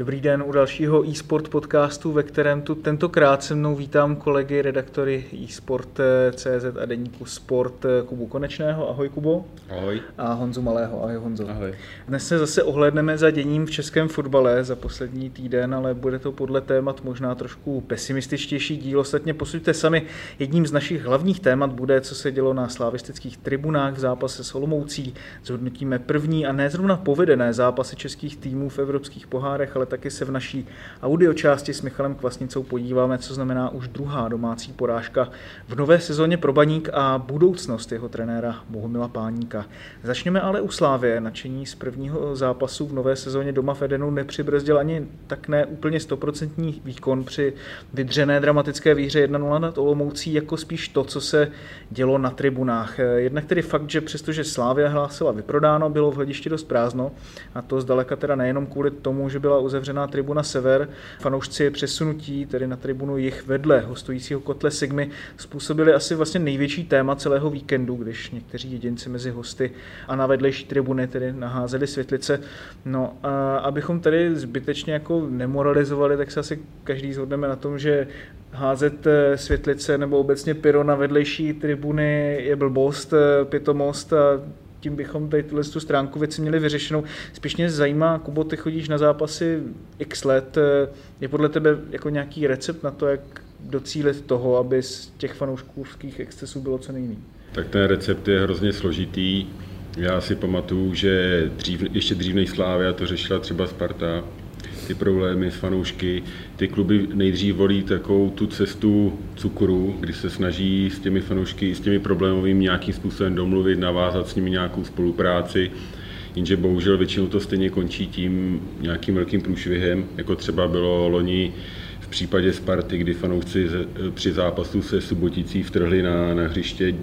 Dobrý den u dalšího eSport podcastu, ve kterém tu tentokrát se mnou vítám kolegy, redaktory eSport.cz a deníku Sport Kubu Konečného. Ahoj Kubo. Ahoj. A Honzu Malého. Ahoj Honzo. Ahoj. Dnes se zase ohledneme za děním v českém fotbale za poslední týden, ale bude to podle témat možná trošku pesimističtější díl. Ostatně posuďte sami. Jedním z našich hlavních témat bude, co se dělo na slavistických tribunách v zápase s Olomoucí. Zhodnotíme první a nezrovna povedené zápasy českých týmů v evropských pohárech, ale taky se v naší audiočásti s Michalem Kvasnicou podíváme, co znamená už druhá domácí porážka v nové sezóně pro Baník a budoucnost jeho trenéra Bohumila Páníka. Začněme ale u Slávě. Načení z prvního zápasu v nové sezóně doma v Edenu nepřibrzdil ani tak ne úplně stoprocentní výkon při vydřené dramatické výhře 1-0 nad Olomoucí, jako spíš to, co se dělo na tribunách. Jednak tedy fakt, že přestože Slávě hlásila vyprodáno, bylo v hledišti dost prázdno a to zdaleka teda nejenom kvůli tomu, že byla uzavřená tribuna Sever. Fanoušci přesunutí, tedy na tribunu jich vedle hostujícího kotle Sigmy, způsobili asi vlastně největší téma celého víkendu, když někteří jedinci mezi hosty a na vedlejší tribuny tedy naházeli světlice. No a abychom tedy zbytečně jako nemoralizovali, tak se asi každý zhodneme na tom, že házet eh, světlice nebo obecně pyro na vedlejší tribuny je blbost, eh, pitomost a tím bychom tady tuhle tu stránku věci měli vyřešenou. Spíš mě zajímá, Kubo, ty chodíš na zápasy x let, je podle tebe jako nějaký recept na to, jak docílit toho, aby z těch fanouškovských excesů bylo co nejméně? Tak ten recept je hrozně složitý. Já si pamatuju, že dřív, ještě dřív než Slávia to řešila třeba Sparta, ty problémy s fanoušky. Ty kluby nejdřív volí takovou tu cestu cukru, kdy se snaží s těmi fanoušky, s těmi problémovými nějakým způsobem domluvit, navázat s nimi nějakou spolupráci. Jenže bohužel většinou to stejně končí tím nějakým velkým průšvihem, jako třeba bylo loni v případě Sparty, kdy fanoušci při zápasu se Suboticí vtrhli na, na hřiště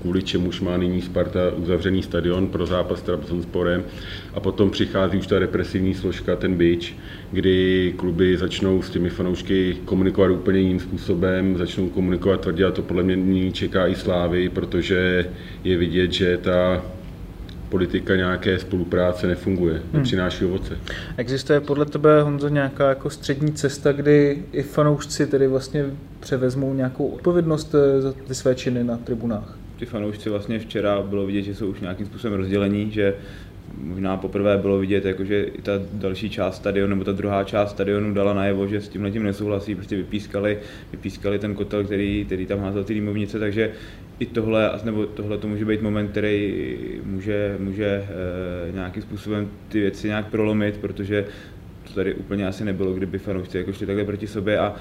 kvůli čemuž má nyní Sparta uzavřený stadion pro zápas s Trabzonsporem a potom přichází už ta represivní složka, ten byč, kdy kluby začnou s těmi fanoušky komunikovat úplně jiným způsobem, začnou komunikovat tvrdě a to podle mě nyní čeká i Slávy, protože je vidět, že ta politika nějaké spolupráce nefunguje, hmm. nepřináší ovoce. Existuje podle tebe, Honzo, nějaká jako střední cesta, kdy i fanoušci tedy vlastně převezmou nějakou odpovědnost eh, za ty své činy na tribunách? Ty fanoušci vlastně včera bylo vidět, že jsou už nějakým způsobem rozdělení, že možná poprvé bylo vidět, jako, že i ta další část stadionu, nebo ta druhá část stadionu dala najevo, že s tím letím nesouhlasí, prostě vypískali, vypískali ten kotel, který, který tam házel ty dýmovnice, takže i tohle, nebo tohle to může být moment, který může, může e, nějakým způsobem ty věci nějak prolomit, protože to tady úplně asi nebylo, kdyby fanoušci jako šli takhle proti sobě a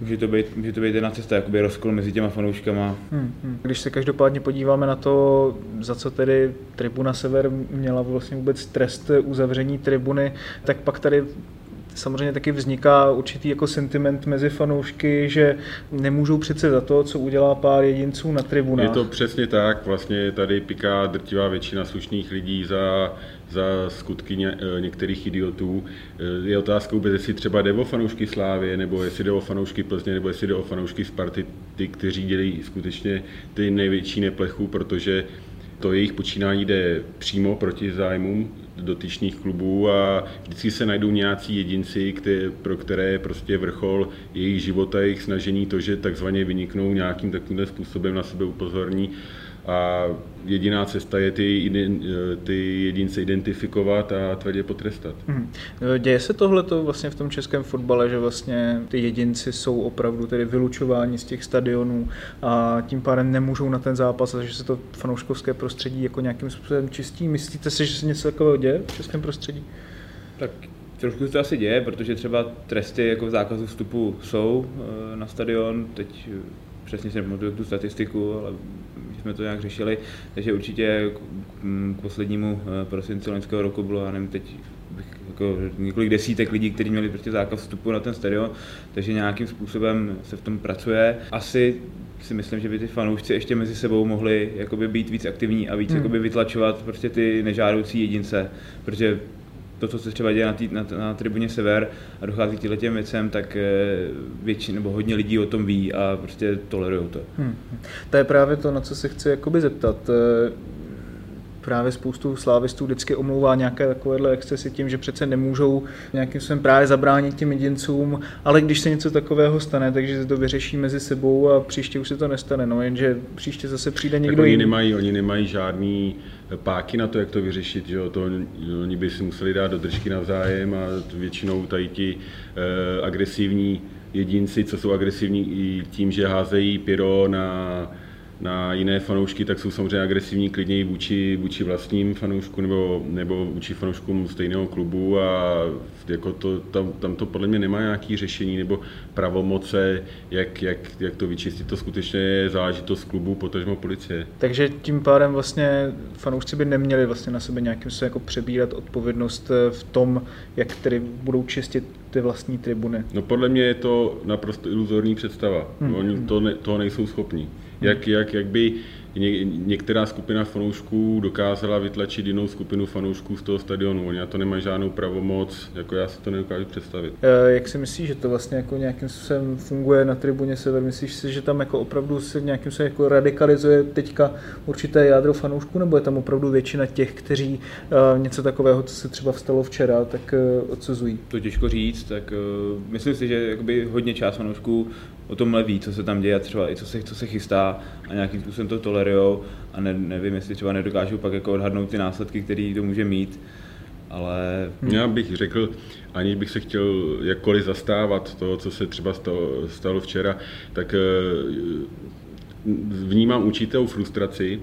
může to být, může to být jedna cesta, jakoby rozkol mezi těma fanouškama. Hmm, hmm. Když se každopádně podíváme na to, za co tedy Tribuna Sever měla vlastně vůbec trest uzavření tribuny, tak pak tady samozřejmě taky vzniká určitý jako sentiment mezi fanoušky, že nemůžou přece za to, co udělá pár jedinců na tribunách. Je to přesně tak, vlastně tady piká drtivá většina slušných lidí za za skutky ně, eh, některých idiotů. Eh, je otázkou vůbec, jestli třeba jde o fanoušky Slávy, nebo jestli jde o fanoušky Plzně, nebo jestli jde o fanoušky Sparty, ty, kteří dělají skutečně ty největší neplechu, protože to jejich počínání jde přímo proti zájmům dotyčných klubů a vždycky se najdou nějací jedinci, které, pro které je prostě vrchol jejich života, jejich snažení to, že takzvaně vyniknou nějakým takovým způsobem na sebe upozorní a jediná cesta je ty, ty jedince identifikovat a tvrdě potrestat. Hmm. Děje se tohle vlastně v tom českém fotbale, že vlastně ty jedinci jsou opravdu tedy vylučováni z těch stadionů a tím pádem nemůžou na ten zápas a že se to fanouškovské prostředí jako nějakým způsobem čistí. Myslíte si, že se něco takového děje v českém prostředí? Tak trošku se to asi děje, protože třeba tresty jako zákazu vstupu jsou eh, na stadion, teď přesně si nepamatuju tu statistiku, ale jsme to nějak řešili, takže určitě k, poslednímu eh, prosinci loňského roku bylo, já nevím, teď jako několik desítek lidí, kteří měli prostě zákaz vstupu na ten stadion, takže nějakým způsobem se v tom pracuje. Asi si myslím, že by ty fanoušci ještě mezi sebou mohli jakoby být víc aktivní a víc hmm. jakoby vytlačovat prostě ty nežádoucí jedince, protože to, co se třeba děje na, tý, na, na tribuně Sever a dochází k těm věcem, tak eh, většině nebo hodně lidí o tom ví a prostě tolerují to. Hmm. To je právě to, na co se chci jakoby zeptat. Právě spoustu slávistů vždycky omlouvá nějaké takovéhle excesy tím, že přece nemůžou nějakým způsobem právě zabránit těm jedincům, ale když se něco takového stane, takže se to vyřeší mezi sebou a příště už se to nestane, no jenže příště zase přijde někdo tak oni jiný. Nemají, oni nemají žádný páky na to, jak to vyřešit, že jo? To, oni by si museli dát do držky navzájem a většinou tady ti eh, agresivní jedinci, co jsou agresivní i tím, že házejí pyro na na jiné fanoušky, tak jsou samozřejmě agresivní klidněji vůči, vůči vlastním fanouškům nebo, nebo vůči fanouškům stejného klubu a jako to, tam, tam to podle mě nemá nějaké řešení nebo pravomoce, jak, jak, jak to vyčistit. To skutečně je záležitost klubu, potažmo policie. Takže tím pádem vlastně fanoušci by neměli vlastně na sebe nějakým se jako přebírat odpovědnost eh, v tom, jak tedy budou čistit ty vlastní tribuny. No podle mě je to naprosto iluzorní představa. Hmm. Oni to, ne, to nejsou schopní jak, jak, jak by ně, některá skupina fanoušků dokázala vytlačit jinou skupinu fanoušků z toho stadionu. Oni na to nemají žádnou pravomoc, jako já si to nedokážu představit. E, jak si myslíš, že to vlastně jako nějakým způsobem funguje na tribuně Sever? Myslíš si, že tam jako opravdu se nějakým způsobem jako radikalizuje teďka určité jádro fanoušků, nebo je tam opravdu většina těch, kteří e, něco takového, co se třeba vstalo včera, tak e, odsuzují? To těžko říct, tak myslím si, že jakoby hodně část fanoušků o tomhle ví, co se tam děje, třeba i co se, co se chystá a nějakým způsobem to tolerujou a ne, nevím, jestli třeba nedokážu pak jako odhadnout ty následky, které to může mít, ale... Já bych řekl, aniž bych se chtěl jakkoliv zastávat toho, co se třeba stalo, stalo včera, tak eh, vnímám určitou frustraci,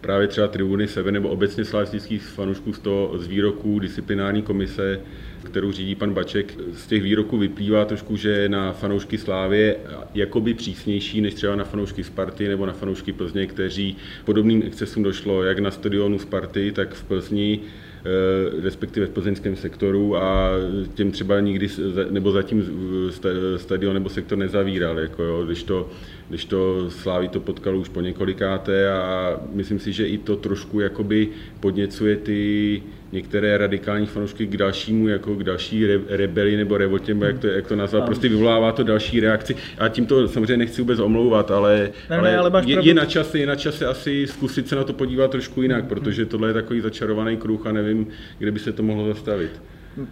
právě třeba tribuny sebe nebo obecně slavistických fanoušků z, toho, z výroků disciplinární komise, kterou řídí pan Baček. Z těch výroků vyplývá trošku, že na fanoušky Slávy je jakoby přísnější než třeba na fanoušky Sparty nebo na fanoušky Plzně, kteří podobným excesům došlo jak na stadionu Sparty, tak v Plzni Eh, respektive v plzeňském sektoru a těm třeba nikdy, nebo zatím stadion nebo sektor nezavíral, jako jo, když to, když to Sláví to potkalo už po několikáté a myslím si, že i to trošku jakoby podněcuje ty některé radikální fanoušky k dalšímu, jako k další re, rebeli nebo revoltě, jak to, jak to nazvat, prostě vyvolává to další reakci. A tím to samozřejmě nechci vůbec omlouvat, ale, ne, ale, ne, ale je, je, na čase, je na čase asi zkusit se na to podívat trošku jinak, protože tohle je takový začarovaný kruh a nevím, kde by se to mohlo zastavit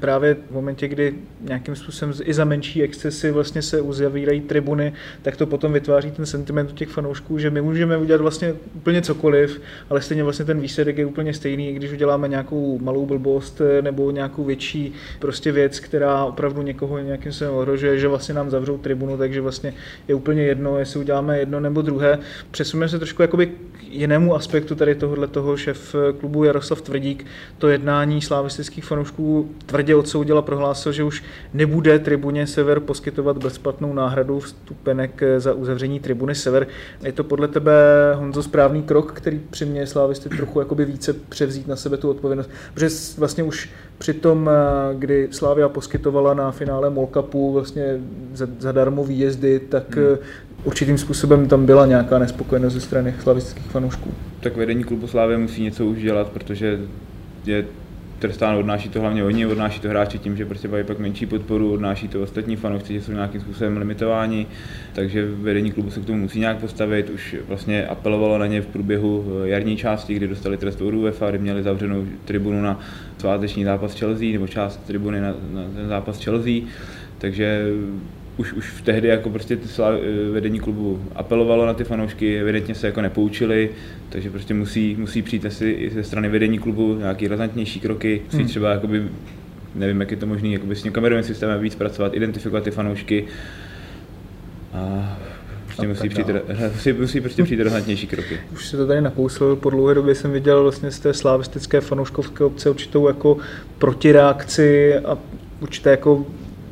právě v momentě, kdy nějakým způsobem i za menší excesy vlastně se uzavírají tribuny, tak to potom vytváří ten sentiment u těch fanoušků, že my můžeme udělat vlastně úplně cokoliv, ale stejně vlastně ten výsledek je úplně stejný, když uděláme nějakou malou blbost eh, nebo nějakou větší prostě věc, která opravdu někoho nějakým způsobem ohrožuje, že vlastně nám zavřou tribunu, takže vlastně je úplně jedno, jestli uděláme jedno nebo druhé. Přesuneme se trošku jakoby k jinému aspektu tady tohohle toho šef klubu Jaroslav Tvrdík, to jednání slavistických fanoušků tvrdě odsoudil a prohlásil, že už nebude tribuně Sever poskytovat bezplatnou náhradu vstupenek za uzavření tribuny Sever. Je to podle tebe, Honzo, správný krok, který přiměje Slávisty trochu jakoby více převzít na sebe tu odpovědnost? Protože vlastně už při tom, kdy Slávia poskytovala na finále Mall Cupu vlastně zadarmo výjezdy, tak hmm. určitým způsobem tam byla nějaká nespokojenost ze strany slavistických fanoušků. Tak vedení klubu Slávy musí něco už dělat, protože je trestáno, odnáší to hlavně oni, odnáší to hráči tím, že prostě mají pak menší podporu, odnáší to ostatní fanoušci, že jsou nějakým způsobem limitováni, takže vedení klubu se k tomu musí nějak postavit. Už vlastně apelovalo na ně v průběhu eh, jarní části, kdy dostali trest od UEFA, kdy měli zavřenou tribunu na sváteční zápas Chelsea, nebo část tribuny na, na ten zápas Chelsea, takže už, už v tehdy jako prostě ty eh, vedení klubu apelovalo na ty fanoušky, evidentně se jako nepoučili, takže prostě musí, musí přijít asi i ze strany vedení klubu nějaký razantnější kroky, musí hmm. třeba jakoby, nevím, jak je to možné, jakoby s tím kamerovým systémem víc pracovat, identifikovat ty fanoušky a prostě musí, přijít, musí, musí prostě přijít razantnější kroky. Už se to tady nakousl, po dlouhé době jsem viděl vlastně z té slavistické fanouškovské obce určitou jako protireakci a určité jako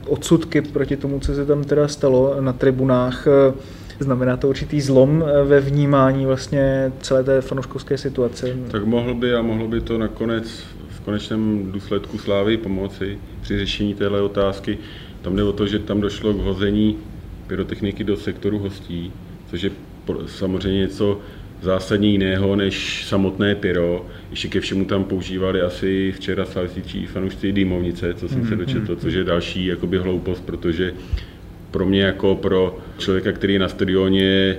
odsudky proti tomu, co se tam teda stalo na tribunách. Znamená to určitý zlom ve vnímání vlastně celé té fanouškovské situace? Tak mohl by a mohlo by to nakonec v konečném důsledku Slávy pomoci při řešení téhle otázky. Tam jde o to, že tam došlo k hození pyrotechniky do sektoru hostí, což je samozřejmě něco zásadně jiného než samotné pyro. Ještě ke všemu tam používali asi včera slavističtí fanoušci dýmovnice, co jsem se mhm, dočetl, mhm. což je další jakoby hloupost, protože pro mě jako pro člověka, který je na stadioně,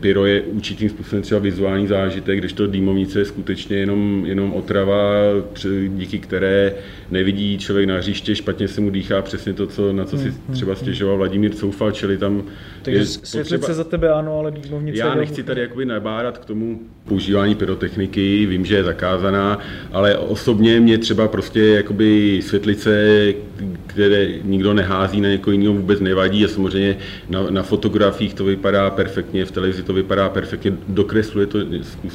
pyro je určitým způsobem třeba vizuální zážitek, když to dýmovnice je skutečně jenom, jenom otrava, díky které nevidí člověk na hřiště, špatně se mu dýchá přesně to, co, na co si hmm, třeba stěžoval Vladimír Coufal, čili tam Takže světlice potřeba... za tebe ano, ale dýmovnice... Já nechci tady jakoby nabárat k tomu používání pyrotechniky, vím, že je zakázaná, ale osobně mě třeba prostě jakoby světlice, které nikdo nehází na někoho jiného, vůbec nevadí a samozřejmě na, na fotografiích to vypadá perfektně, v televizi to vypadá perfektně, dokresluje to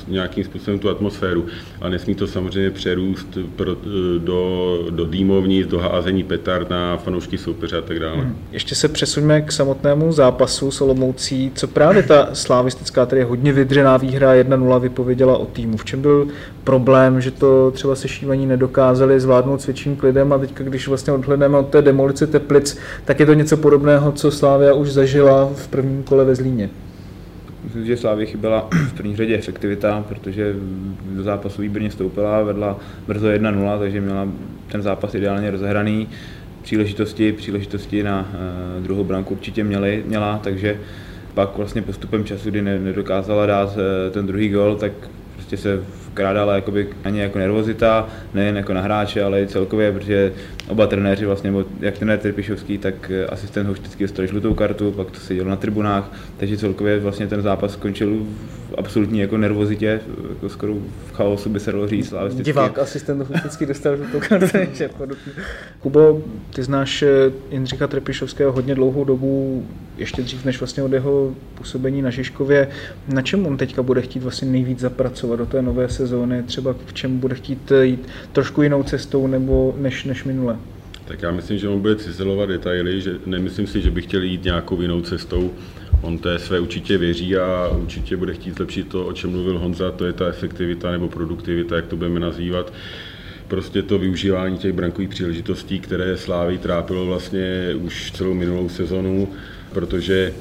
nějakým způsobem tu atmosféru, ale nesmí to samozřejmě přerůst pro, do, do dýmovnic, do házení petard na fanoušky soupeře a tak dále. Hmm. Ještě se přesuňme k samotnému zápasu s Olomoucí. Co právě ta slavistická, tedy hodně vydřená výhra 1-0 vypověděla o týmu? V čem byl problém, že to třeba sešívaní nedokázali zvládnout s větším klidem a teďka, když vlastně odhledneme od té demolice Teplic, tak je to něco podobného, co Slávia už zažila v prvním kole ve Zlíně. Myslím, že Slávě chyběla v první řadě efektivita, protože do zápasu výborně vstoupila, vedla brzo 1-0, takže měla ten zápas ideálně rozehraný. Příležitosti, příležitosti na uh, druhou branku určitě měli, měla, takže pak vlastně postupem času, kdy nedokázala dát uh, ten druhý gol, tak prostě se vkrádala jakoby ani jako nervozita, nejen jako na hráče, ale i celkově, protože oba trenéři vlastně, jak trenér Trpišovský, tak eh, asistent ho vždycky dostali žlutou kartu, pak to se dělo na tribunách, takže celkově vlastně ten zápas skončil v absolutní jako nervozitě, jako skoro v chaosu by se dalo říct. Vždycky... Divák asistent vždycky dostal žlutou kartu, že Kubo, ty znáš eh, Jindřicha Trpišovského hodně dlouhou dobu, ještě dřív než vlastně od jeho působení na Žižkově. Na čem on teďka bude chtít vlastně nejvíc zapracovat do té nové sezóny? Třeba v čem bude chtít jít trošku jinou cestou nebo než, než minule? Tak já myslím, že on bude cizelovat detaily, že nemyslím si, že by chtěl jít nějakou jinou cestou. On té své určitě věří a určitě bude chtít zlepšit to, o čem mluvil Honza, to je ta efektivita nebo produktivita, jak to budeme nazývat. Prostě to využívání těch brankových příležitostí, které Slávy trápilo vlastně už celou minulou sezonu, protože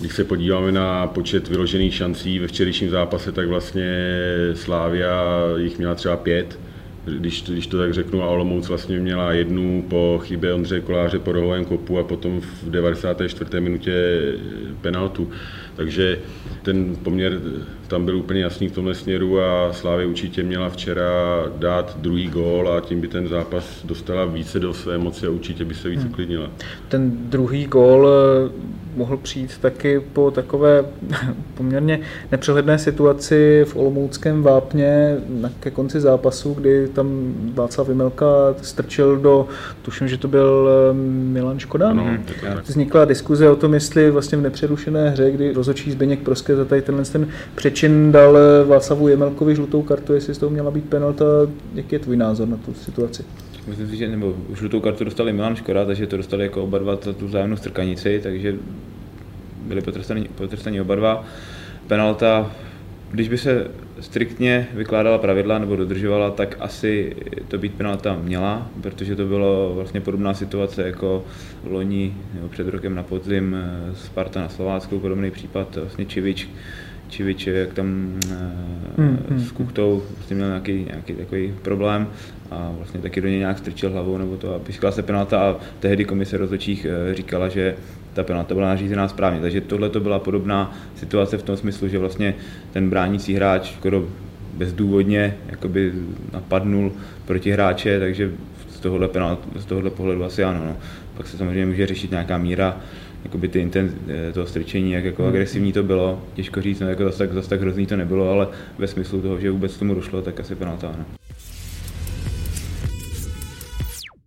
když se podíváme na počet vyložených šancí ve včerejším zápase, tak vlastně Slávia jich měla třeba pět, když, když to tak řeknu, a Olomouc vlastně měla jednu po chybě Ondřeje Koláře po rohovém kopu a potom v 94. minutě penaltu. Takže ten poměr tam byl úplně jasný v tomhle směru a Slávě určitě měla včera dát druhý gól a tím by ten zápas dostala více do své moci a určitě by se víc hmm. uklidnila. Ten druhý gól mohl přijít taky po takové poměrně nepřehledné situaci v Olomouckém vápně na, ke konci zápasu, kdy tam Václav Vimelka strčil do, tuším, že to byl eh, Milan Škoda. Ano, no. Vznikla diskuze o tom, jestli vlastně v nepřerušené hře, kdy rozočí Zbeněk Proské za tady tenhle ten přečin dal eh, Václavu Jemelkovi žlutou kartu, jestli z toho měla být penalta, jaký je tvůj názor na tu situaci? Myslím si, že nebo žlutou kartu dostali Milan Škoda, takže to dostali jako oba dva za tu vzájemnou strkanici, takže byli potrestaní, potrestaní oba dva. Penalta, když by se striktně vykládala pravidla nebo dodržovala, tak asi to být penalta měla, protože to bylo vlastně podobná situace jako loni nebo před rokem na podzim eh, Sparta na Slovácku, podobný případ vlastně Čivič, Čivič, jak tam hmm, hmm. s Kuchtou vlastně měl nějaký, nějaký takový problém a vlastně taky do něj nějak strčil hlavou nebo to a pískala se penalta a tehdy komise rozhodčích eh, říkala, že ta penalta byla nařízená správně. Takže tohle to byla podobná situace v tom smyslu, že vlastně ten bránící hráč skoro bezdůvodně jakoby napadnul proti hráče, takže z tohohle, penalt, z tohohle pohledu asi ano. No. Pak se samozřejmě může řešit nějaká míra, jakoby ty intenz, eh, toho strčení, jak jako hmm. agresivní to bylo, těžko říct, no, jako zase tak, zase tak hrozný to nebylo, ale ve smyslu toho, že vůbec tomu došlo, tak asi penalta ano.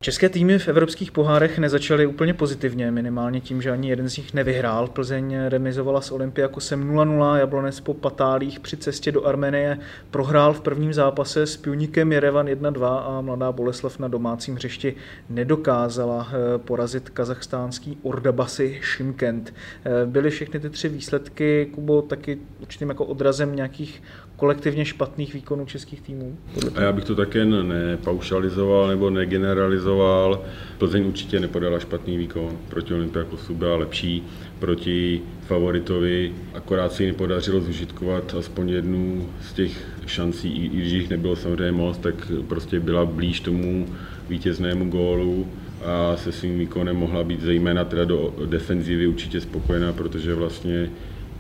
České týmy v evropských pohárech nezačaly úplně pozitivně, minimálně tím, že ani jeden z nich nevyhrál. Plzeň remizovala s Olympiakosem 0-0, Jablonec po patálích při cestě do Armenie prohrál v prvním zápase s Punikem Jerevan 1-2 a mladá Boleslav na domácím hřišti nedokázala eh, porazit kazachstánský Ordabasy Šimkent. Eh, byly všechny ty tři výsledky, Kubo, taky určitým jako odrazem nějakých kolektivně špatných výkonů českých týmů? A já bych to také nepaušalizoval nebo negeneralizoval. Plzeň určitě nepodala špatný výkon, proti Olympiakosu byla lepší, proti favoritovi, akorát se jim podařilo zužitkovat aspoň jednu z těch šancí, i když jich nebylo samozřejmě moc, tak prostě byla blíž tomu vítěznému gólu a se svým výkonem mohla být zejména teda do defenzivy určitě spokojená, protože vlastně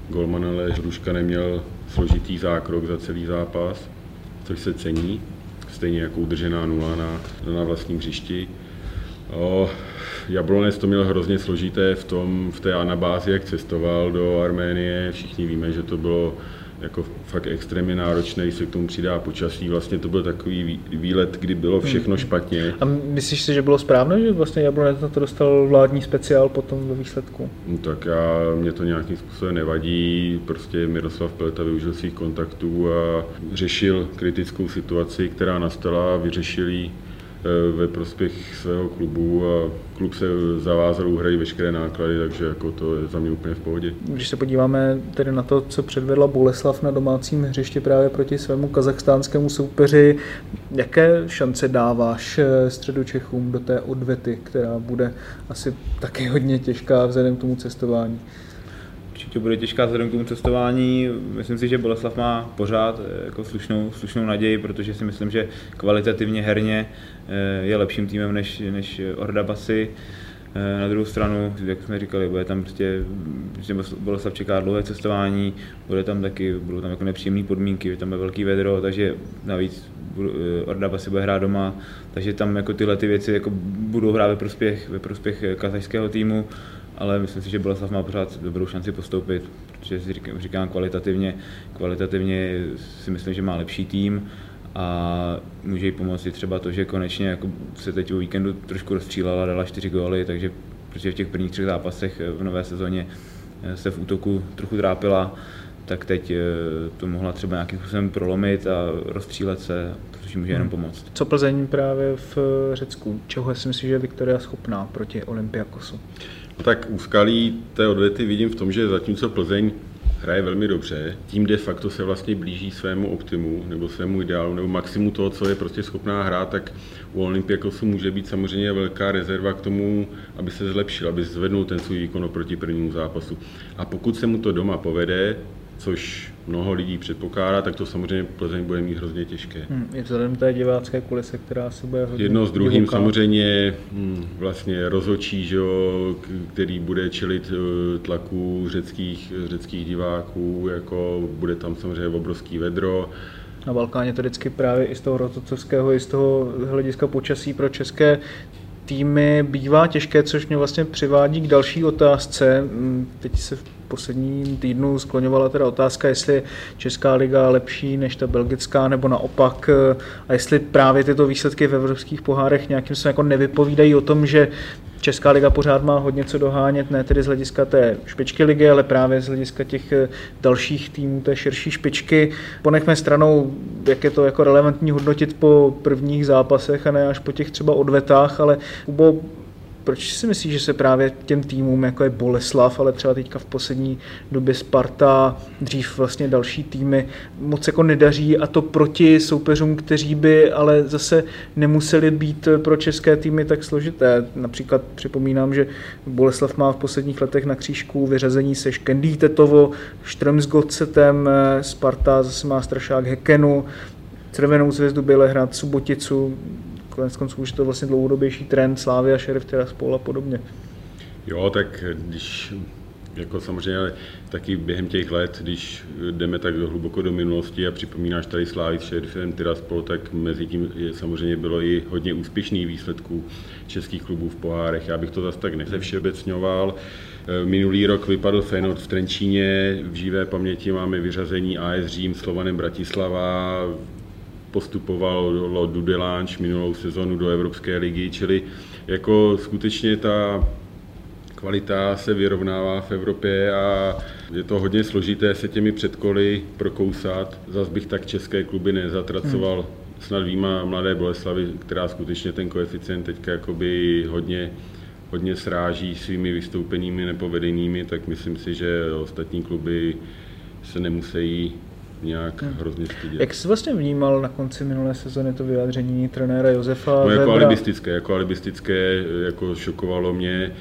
golman ale Hruška neměl složitý zákrok za celý zápas, což se cení, stejně jako udržená nula na, na vlastním hřišti. O, Jablonec to měl hrozně složité v, tom, v té anabázi, jak cestoval do Arménie. Všichni víme, že to bylo jako fakt extrémně náročné, se k tomu přidá počasí. Vlastně to byl takový výlet, kdy bylo všechno hmm. špatně. A myslíš si, že bylo správné, že vlastně Jablonec na to dostal vládní speciál potom ve výsledku? No, tak já, mě to nějakým způsobem nevadí. Prostě Miroslav Peleta využil svých kontaktů a řešil kritickou situaci, která nastala a vyřešil ji ve prospěch svého klubu a klub se zavázal uhradit veškeré náklady, takže jako to je za mě úplně v pohodě. Když se podíváme tedy na to, co předvedla Boleslav na domácím hřišti právě proti svému kazachstánskému soupeři, jaké šance dáváš eh, středu Čechům do té odvety, která bude asi taky hodně těžká vzhledem k tomu cestování? Určitě bude těžká vzhledem k tomu cestování. Myslím si, že Boleslav má pořád eh, jako slušnou, slušnou naději, protože si myslím, že kvalitativně herně eh, je lepším týmem než, než Orda Basy. Eh, na druhou stranu, jak jsme říkali, bude tam prostě, prostě Boleslav čeká dlouhé cestování, bude tam taky, budou tam jako nepříjemné podmínky, tam je velký vedro, takže navíc Orda Basy bude hrát doma, takže tam jako tyhle ty věci jako budou hrát ve prospěch, ve prospěch kazajského týmu ale myslím si, že Boleslav má pořád dobrou šanci postoupit, protože si říkám, říkám kvalitativně, kvalitativně si myslím, že má lepší tým a může jí pomoci třeba to, že konečně jako se teď o víkendu trošku rozstřílala, dala čtyři góly, takže protože v těch prvních třech zápasech v nové sezóně se v útoku trochu trápila, tak teď eh, to mohla třeba nějakým způsobem prolomit a rozstřílet se, což může jenom hmm. pomoct. Co Plzeň právě v Řecku? Čeho si myslíš, že je Viktoria schopná proti Olympiakosu? No tak úskalí té odvety vidím v tom, že zatímco Plzeň hraje velmi dobře, tím de facto se vlastně blíží svému optimu nebo svému ideálu nebo maximu toho, co je prostě schopná hrát, tak u Olympiakosu může být samozřejmě velká rezerva k tomu, aby se zlepšil, aby zvednul ten svůj výkon oproti prvnímu zápasu. A pokud se mu to doma povede, což mnoho lidí předpokládá, tak to samozřejmě Plzeň bude mít hrozně těžké. Hmm, I vzhledem té divácké kulise, která se bude hodně Jedno s druhým divoká. samozřejmě hm, vlastně rozočí, že jo, který bude čelit eh, tlaku řeckých, řeckých diváků, jako bude tam samozřejmě obrovský vedro. Na Balkáně to vždycky právě i z toho rotocovského, i z toho hlediska počasí pro české týmy bývá těžké, což mě vlastně přivádí k další otázce. Hm, teď se posledním týdnu skloňovala teda otázka, jestli je Česká liga lepší než ta belgická, nebo naopak, a jestli právě tyto výsledky v evropských pohárech nějakým způsobem jako nevypovídají o tom, že Česká liga pořád má hodně co dohánět, ne tedy z hlediska té špičky ligy, ale právě z hlediska těch eh, dalších týmů té širší špičky. Ponechme stranou, jak je to jako relevantní hodnotit po prvních zápasech a ne až po těch třeba odvetách, ale proč si myslíš, že se právě těm týmům, jako je Boleslav, ale třeba teďka v poslední době Sparta, dřív vlastně další týmy, moc jako nedaří a to proti soupeřům, kteří by ale zase nemuseli být pro české týmy tak složité. Například připomínám, že Boleslav má v posledních letech na křížku vyřazení se Škendý Tetovo, Štremsgocetem, Sparta zase má strašák Hekenu, Červenou zvězdu Bělehrad, Suboticu, konec konců už je to vlastně dlouhodobější trend Slávy a Sheriff Tiraspol a podobně. Jo, tak když jako samozřejmě taky během těch let, když jdeme tak hluboko do minulosti a připomínáš tady Slávy s Sheriffem Tiraspol, tak mezi tím je, samozřejmě bylo i hodně úspěšných výsledků českých klubů v pohárech. Já bych to zase tak nezevšebecňoval. Minulý rok vypadl Feyenoord v Trenčíně, v živé paměti máme vyřazení AS Řím, Slovanem Bratislava, postupovalo Dudelanč minulou sezonu do Evropské ligy, čili jako skutečně ta kvalita se vyrovnává v Evropě a je to hodně složité se těmi předkoly prokousat. Zas bych tak české kluby nezatracoval hmm. snad výjima Mladé Boleslavy, která skutečně ten koeficient teďka jakoby hodně, hodně sráží svými vystoupeními nepovedenými, tak myslím si, že ostatní kluby se nemusí nějak hmm. hrozně stydět. Jak jsi vlastně vnímal na konci minulé sezony to vyjádření trenéra Josefa No jako alibistické, jako alibistické, jako šokovalo mě,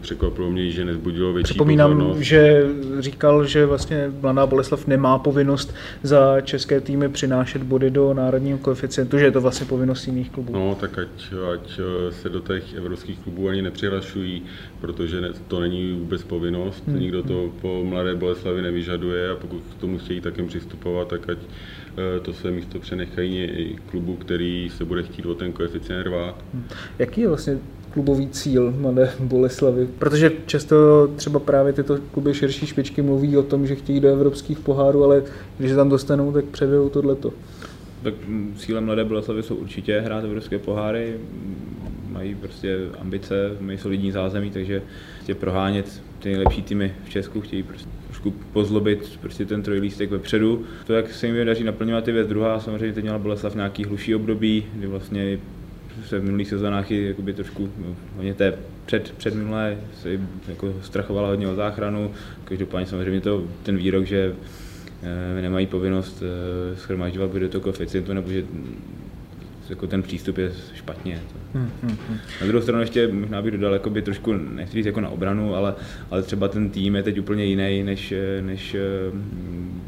překvapilo mě, že nezbudilo větší Připomínám, pozornost. že říkal, že vlastně Mladá Boleslav nemá povinnost za české týmy přinášet body do národního koeficientu, že je to vlastně povinnost jiných klubů. No, tak ať, ať se do těch evropských klubů ani nepřihlašují, protože ne, to není vůbec povinnost, hmm. nikdo to po Mladé Boleslavi nevyžaduje a pokud k tomu chtějí takým přistupovat, tak ať eh, to své místo přenechají klubu, který se bude chtít o ten koeficient rvát. Hmm. Jaký je vlastně klubový cíl Mladé Boleslavy? Protože často třeba právě tyto kluby širší špičky mluví o tom, že chtějí do evropských pohárů, ale když se tam dostanou, tak předvedou tohleto. Tak cílem Mladé Boleslavy jsou určitě hrát evropské poháry, mají prostě ambice, mají solidní zázemí, takže chtějí prohánět ty nejlepší týmy v Česku, chtějí prostě trošku pozlobit prostě ten trojlístek vepředu. To, jak se jim daří naplňovat ty věc druhá, samozřejmě teď měla Boleslav nějaký hluší období, kdy vlastně v minulých sezónách i jakoby trošku, no, hodně té před, před minulé se jako strachovala hodně o záchranu. Každopádně samozřejmě to, ten výrok, že e, nemají povinnost e, schromažďovat do toho koeficientu, nebo že jako ten přístup je špatně. Hmm, hmm, hmm. Na druhou stranu ještě možná bych dodal jakoby trošku, nechci říct jako na obranu, ale, ale třeba ten tým je teď úplně jiný, než, než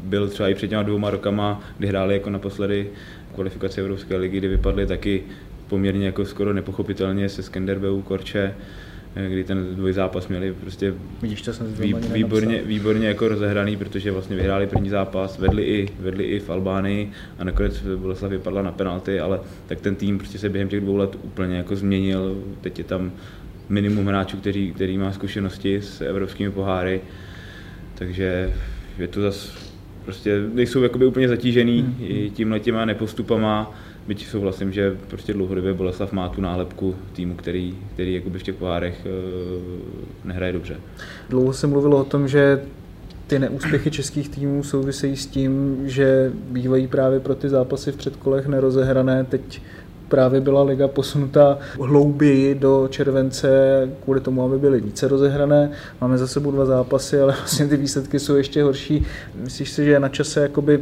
byl třeba i před těma dvouma rokama, kdy hráli jako naposledy kvalifikaci Evropské ligy, kdy vypadli taky poměrně jako skoro nepochopitelně se Skenderbeu, Korče, kdy ten dvoj zápas měli prostě Vidíš, to jsem vý, výborně, výborně jako rozehraný, protože vlastně vyhráli první zápas, vedli i, vedli i v Albánii a nakonec Boleslav vypadla na penalty, ale tak ten tým prostě se během těch dvou let úplně jako změnil, teď je tam minimum hráčů, který, který má zkušenosti s evropskými poháry, takže je to zase prostě nejsou jakoby úplně zatížený hmm. tímhle těma nepostupama, byť souhlasím, že prostě dlouhodobě Boleslav má tu nálepku týmu, který, který jakoby v těch pohárech e, nehraje dobře. Dlouho se mluvilo o tom, že ty neúspěchy českých týmů souvisejí s tím, že bývají právě pro ty zápasy v předkolech nerozehrané. Teď právě byla liga posunuta hlouběji do července kvůli tomu, aby byly více rozehrané. Máme za sebou dva zápasy, ale vlastně ty výsledky jsou ještě horší. Myslíš si, že je na čase jakoby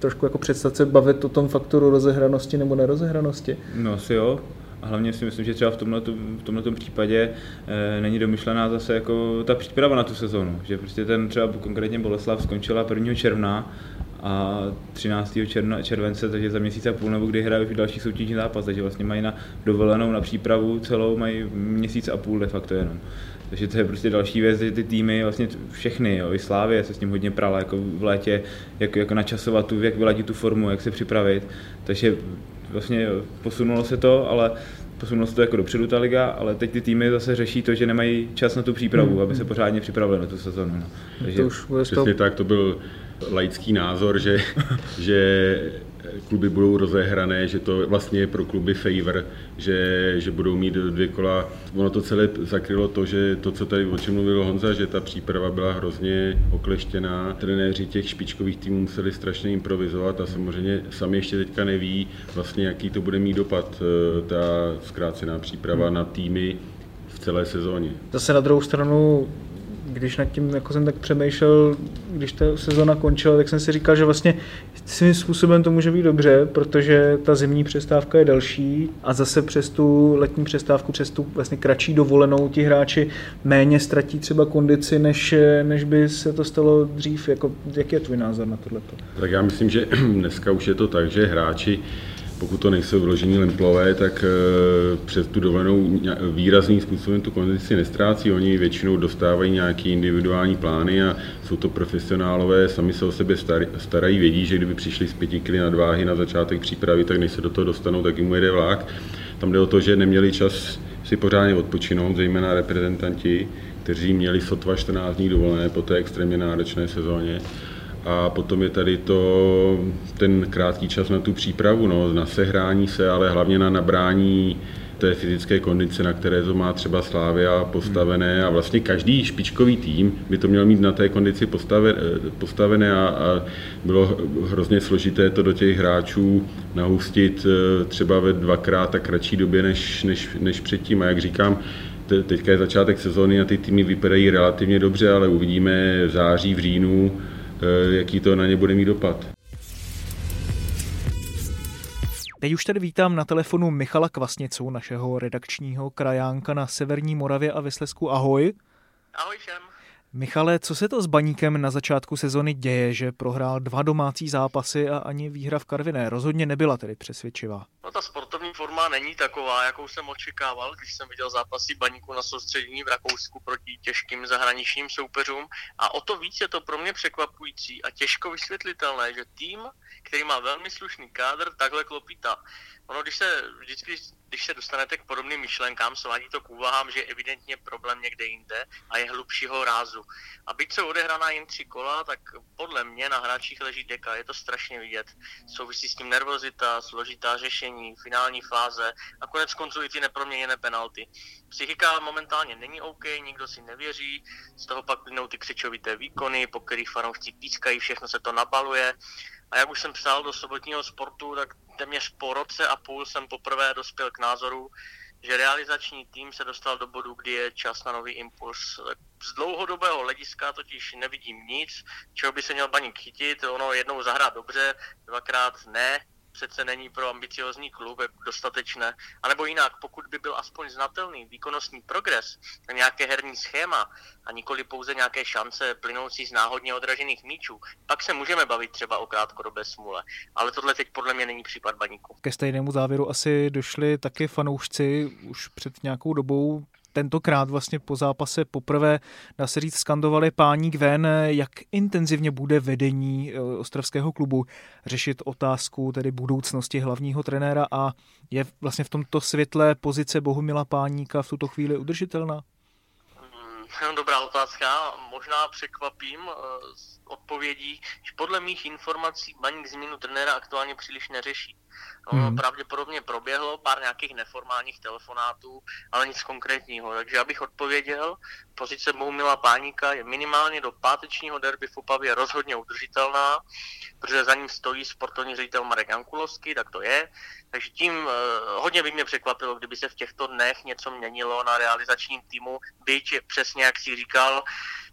trošku jako představit se bavit o tom faktoru rozehranosti nebo nerozehranosti? No asi jo. A hlavně si myslím, že třeba v tomhle, v případě e, není domyšlená zase jako ta příprava na tu sezonu. Že prostě ten třeba konkrétně Boleslav skončila 1. června a 13. Června, července, takže za měsíc a půl nebo kdy hrají už další soutěžní zápas, takže vlastně mají na dovolenou na přípravu celou, mají měsíc a půl de facto jenom. Takže to je prostě další věc, že ty týmy, vlastně všechny, jo, i Slávě se s tím hodně prala jako v létě, jak, jako načasovat tu, jak vyladit tu formu, jak se připravit. Takže vlastně posunulo se to, ale posunulo se to jako dopředu ta liga, ale teď ty týmy zase řeší to, že nemají čas na tu přípravu, hmm. aby se pořádně připravili na tu sezonu. No. Takže to už přesně tak, to byl laický názor, že, že kluby budou rozehrané, že to vlastně je pro kluby favor, že, že budou mít dvě kola. Ono to celé zakrylo to, že to, co tady o čem mluvil Honza, že ta příprava byla hrozně okleštěná. Trenéři těch špičkových týmů museli strašně improvizovat a samozřejmě sami ještě teďka neví vlastně, jaký to bude mít dopad, eh, ta zkrácená příprava na týmy v celé sezóně. Zase na druhou stranu když nad tím jako jsem tak přemýšlel, když ta sezona končila, tak jsem si říkal, že vlastně svým způsobem to může být dobře, protože ta zimní přestávka je delší a zase přes tu letní přestávku, přes tu vlastně kratší dovolenou ti hráči méně ztratí třeba kondici, než, než by se to stalo dřív. Jako, jaký je tvůj názor na tohle? Tak já myslím, že dneska už je to tak, že hráči pokud to nejsou vyložení lemplové, tak eh, přes tu dovolenou výrazným způsobem tu kondici nestrácí. Oni většinou dostávají nějaké individuální plány a jsou to profesionálové, sami se o sebe starají, vědí, že kdyby přišli z pěti kg nadváhy na začátek přípravy, tak než se do toho dostanou, tak jim jede vlak. Tam jde o to, že neměli čas si pořádně odpočinout, zejména reprezentanti, kteří měli sotva 14 dní dovolené po té extrémně náročné sezóně a potom je tady to, ten krátký čas na tu přípravu, no, na sehrání se, ale hlavně na nabrání té fyzické kondice, na které to má třeba Slávia postavené. A vlastně každý špičkový tým by to měl mít na té kondici postavené a, a bylo hrozně složité to do těch hráčů nahustit e, třeba ve dvakrát tak kratší době než, než, než předtím. A jak říkám, teďka je začátek sezóny a ty týmy vypadají relativně dobře, ale uvidíme v září, v říjnu, Eh, jaký to na ně bude mít dopad. Teď už tady vítám na telefonu Michala Kvasnicu, našeho redakčního krajánka na Severní Moravě a Vyslesku. Ahoj. Ahoj všem. Michale, co se to s Baníkem na začátku sezony děje, že prohrál dva domácí zápasy a ani výhra v Karviné rozhodně nebyla tedy přesvědčivá? No ta sportovní forma není taková, jakou jsem očekával, když jsem viděl zápasy Baníku na soustředění v Rakousku proti těžkým zahraničním soupeřům a o to víc je to pro mě překvapující a těžko vysvětlitelné, že tým, který má velmi slušný kádr, takhle klopítá. Ono, když se vždycky, když se dostanete k podobným myšlenkám, svádí to k úvahám, že je evidentně problém někde jinde a je hlubšího rázu. A byť se odehraná jen tři kola, tak podle mě na hráčích leží deka, je to strašně vidět. Souvisí s tím nervozita, složitá řešení, finální fáze a konec konců i ty neproměněné penalty. Psychika momentálně není OK, nikdo si nevěří, z toho pak plynou ty křičovité výkony, po kterých fanoušci pískají, všechno se to nabaluje. A jak už jsem psal do sobotního sportu, tak téměř po roce a půl jsem poprvé dospěl k názoru, že realizační tým se dostal do bodu, kdy je čas na nový impuls. Z dlouhodobého hlediska totiž nevidím nic, čeho by se měl Baník chytit. Ono jednou zahrát dobře, dvakrát ne, přece není pro ambiciozní klub dostatečné. A nebo jinak, pokud by byl aspoň znatelný výkonnostní progres a nějaké herní schéma a nikoli pouze nějaké šance plynoucí z náhodně odražených míčů, pak se můžeme bavit třeba o krátkodobé smůle. Ale tohle teď podle mě není případ baníku. Ke stejnému závěru asi došli taky fanoušci už před nějakou dobou tentokrát vlastně po zápase poprvé, dá se říct, skandovali páník ven, jak intenzivně bude vedení eh, ostravského klubu řešit otázku tedy budoucnosti hlavního trenéra a je vlastně v tomto světle pozice Bohumila Páníka v tuto chvíli udržitelná? Dobrá otázka. Možná překvapím z eh, odpovědí, že podle mých informací Baník změnu trenéra aktuálně příliš neřeší. Ono hmm. pravděpodobně proběhlo pár nějakých neformálních telefonátů, ale nic konkrétního. Takže abych odpověděl, pozice Bohumila Páníka je minimálně do pátečního derby v Opavě rozhodně udržitelná, protože za ním stojí sportovní ředitel Marek Jankulovský, tak to je. Takže tím uh, hodně by mě překvapilo, kdyby se v těchto dnech něco měnilo na realizačním týmu, byť přesně jak si říkal,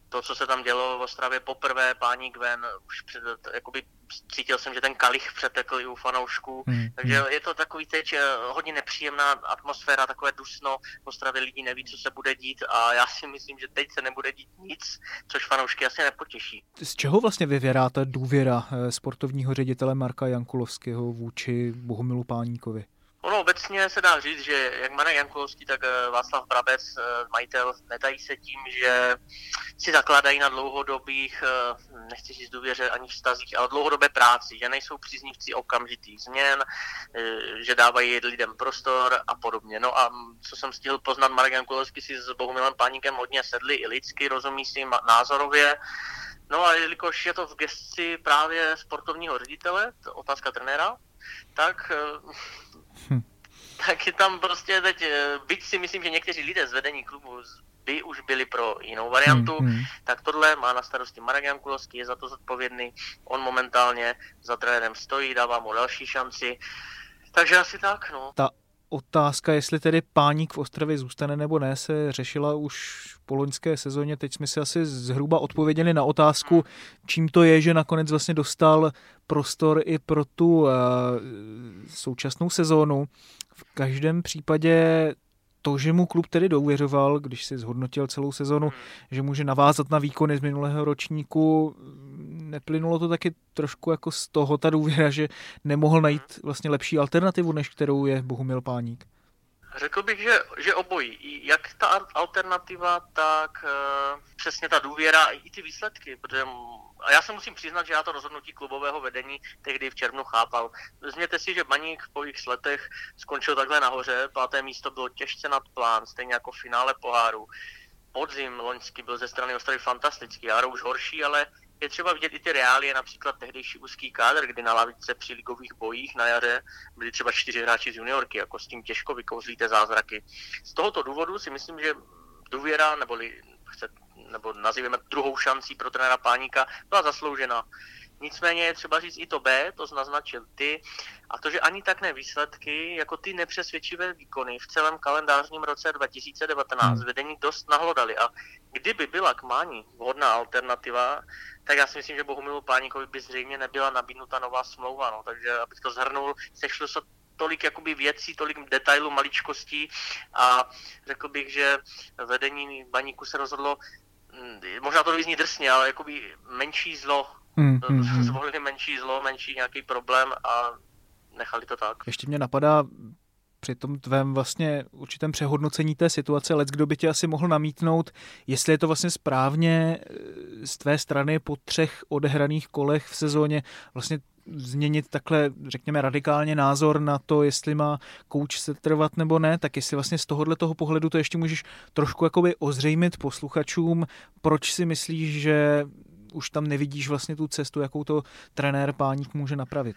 to, co se tam dělo v Ostravě poprvé, pání Gwen, už před, jakoby cítil jsem, že ten kalich přetekl i u fanoušků, hmm. takže je to takový teď eh, hodně nepříjemná atmosféra, takové dusno, v Ostravě lidi neví, co se bude dít a já si myslím, že teď se nebude dít nic, což fanoušky asi nepotěší. Z čeho vlastně vyvěrá ta důvěra eh, sportovního ředitele Marka Jankulovského vůči Bohumilu Páníkovi? Ono obecně se dá říct, že jak Marek Jankovský, tak eh, Václav Brabec, majitel, netají se tím, že si zakládají na dlouhodobých, eh, nechci říct důvěře ani vztazích, ale dlouhodobé práci, že nejsou příznivci okamžitých změn, eh, že dávají lidem prostor a podobně. No a co jsem stihl poznat, Marek Jankulovský si s Bohumilem Páníkem hodně sedli i lidsky, rozumí si názorově, No a jelikož je to v gesci právě sportovního ředitele, otázka trenéra, tak hm. tak je tam prostě teď, byť si myslím, že někteří lidé z vedení klubu by už byli pro jinou variantu, hmm, hmm. tak tohle má na starosti Marek Jankulovský, je za to zodpovědný, on momentálně za trenérem stojí, dává mu další šanci, takže asi tak, no. Ta otázka, jestli tedy páník v Ostravě zůstane nebo ne, se řešila už v poloňské sezóně. Teď jsme si asi zhruba odpověděli na otázku, čím to je, že nakonec vlastně dostal prostor i pro tu uh, současnou sezónu. V každém případě to, že mu klub tedy douvěřoval, když si zhodnotil celou sezonu, hmm. že může navázat na výkony z minulého ročníku, neplynulo to taky trošku jako z toho ta důvěra, že nemohl najít vlastně lepší alternativu, než kterou je Bohumil Páník? Řekl bych, že, že obojí. Jak ta alternativa, tak uh, přesně ta důvěra i ty výsledky, protože a já se musím přiznat, že já to rozhodnutí klubového vedení tehdy v červnu chápal. Vezměte si, že Baník po x letech skončil takhle nahoře, páté místo bylo těžce nad plán, stejně jako v finále poháru. Podzim loňský byl ze strany Ostravy fantastický, jaro už horší, ale je třeba vidět i ty reálie, například tehdejší úzký kádr, kdy na lavice při ligových bojích na jaře byli třeba čtyři hráči z juniorky, jako s tím těžko vykouzlíte zázraky. Z tohoto důvodu si myslím, že důvěra, neboli chce, nebo nazýváme druhou šancí pro trenéra Páníka, byla zasloužena. Nicméně je třeba říct i to B, to naznačil ty, a to, že ani tak ne výsledky, jako ty nepřesvědčivé výkony v celém kalendářním roce 2019 hmm. vedení dost nahlodali. A kdyby byla k Mání vhodná alternativa, tak já si myslím, že Bohumilu Páníkovi by zřejmě nebyla nabídnuta nová smlouva. No. Takže abych to zhrnul, sešlo se tolik jakoby věcí, tolik detailů, maličkostí a řekl bych, že vedení baníku se rozhodlo, hm, možná to vyzní drsně, ale jakoby menší zlo, mm, mm, zvolili menší zlo, menší nějaký problém a nechali to tak. Ještě mě napadá, při tom tvém vlastně určitém přehodnocení té situace, let kdo by tě asi mohl namítnout, jestli je to vlastně správně eh, z tvé strany po třech odehraných kolech v sezóně vlastně změnit takhle, řekněme, radikálně názor na to, jestli má kouč se trvat nebo ne, tak jestli vlastně z tohohle toho pohledu to ještě můžeš trošku jakoby ozřejmit posluchačům, proč si myslíš, že už tam nevidíš vlastně tu cestu, jakou to trenér Páník může napravit?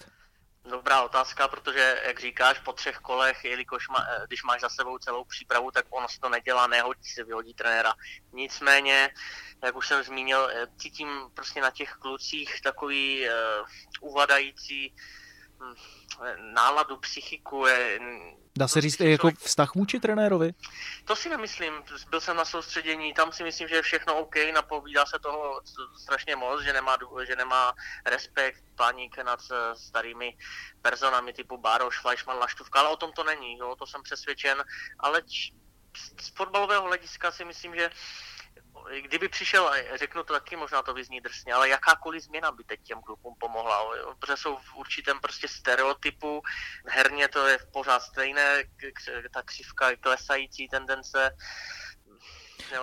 Dobrá otázka, protože, jak říkáš, po třech kolech, jelikož má, eh, když máš za sebou celou přípravu, tak ono se to nedělá, nehodí se, vyhodí trenéra. Nicméně, jak už jsem zmínil, eh, cítím prostě na těch klucích takový uh, uvadající hm, náladu, psychiku. Je, Dá se říct i jako vztah vůči trenérovi? To si nemyslím. Byl jsem na soustředění, tam si myslím, že je všechno OK, napovídá se toho strašně moc, že nemá, že nemá respekt páník nad eh, starými personami typu Baroš, Fleischmann, Laštůvka, ale o tom to není, jo, to jsem přesvědčen. Ale z fotbalového hlediska si myslím, že kdyby přišel, řeknu to taky, možná to vyzní drsně, ale jakákoliv změna by teď těm klubům pomohla, jo? protože jsou v určitém prostě stereotypu, herně to je pořád stejné, ta křivka klesající tendence,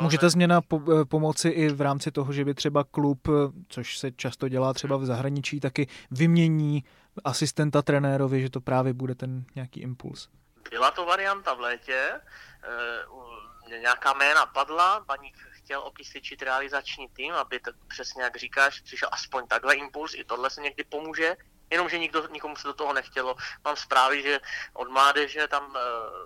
Může ta změna po, pomoci i v rámci toho, že by třeba klub, což se často dělá třeba v zahraničí, taky vymění asistenta trenérovi, že to právě bude ten nějaký impuls? Byla to varianta v létě, e, nějaká jména padla, Baník chtěl okysličit realizační tým, aby to přesně jak říkáš, přišel aspoň takhle impuls, i tohle se někdy pomůže, jenomže nikdo, nikomu se do toho nechtělo. Mám zprávy, že od mládeže tam e,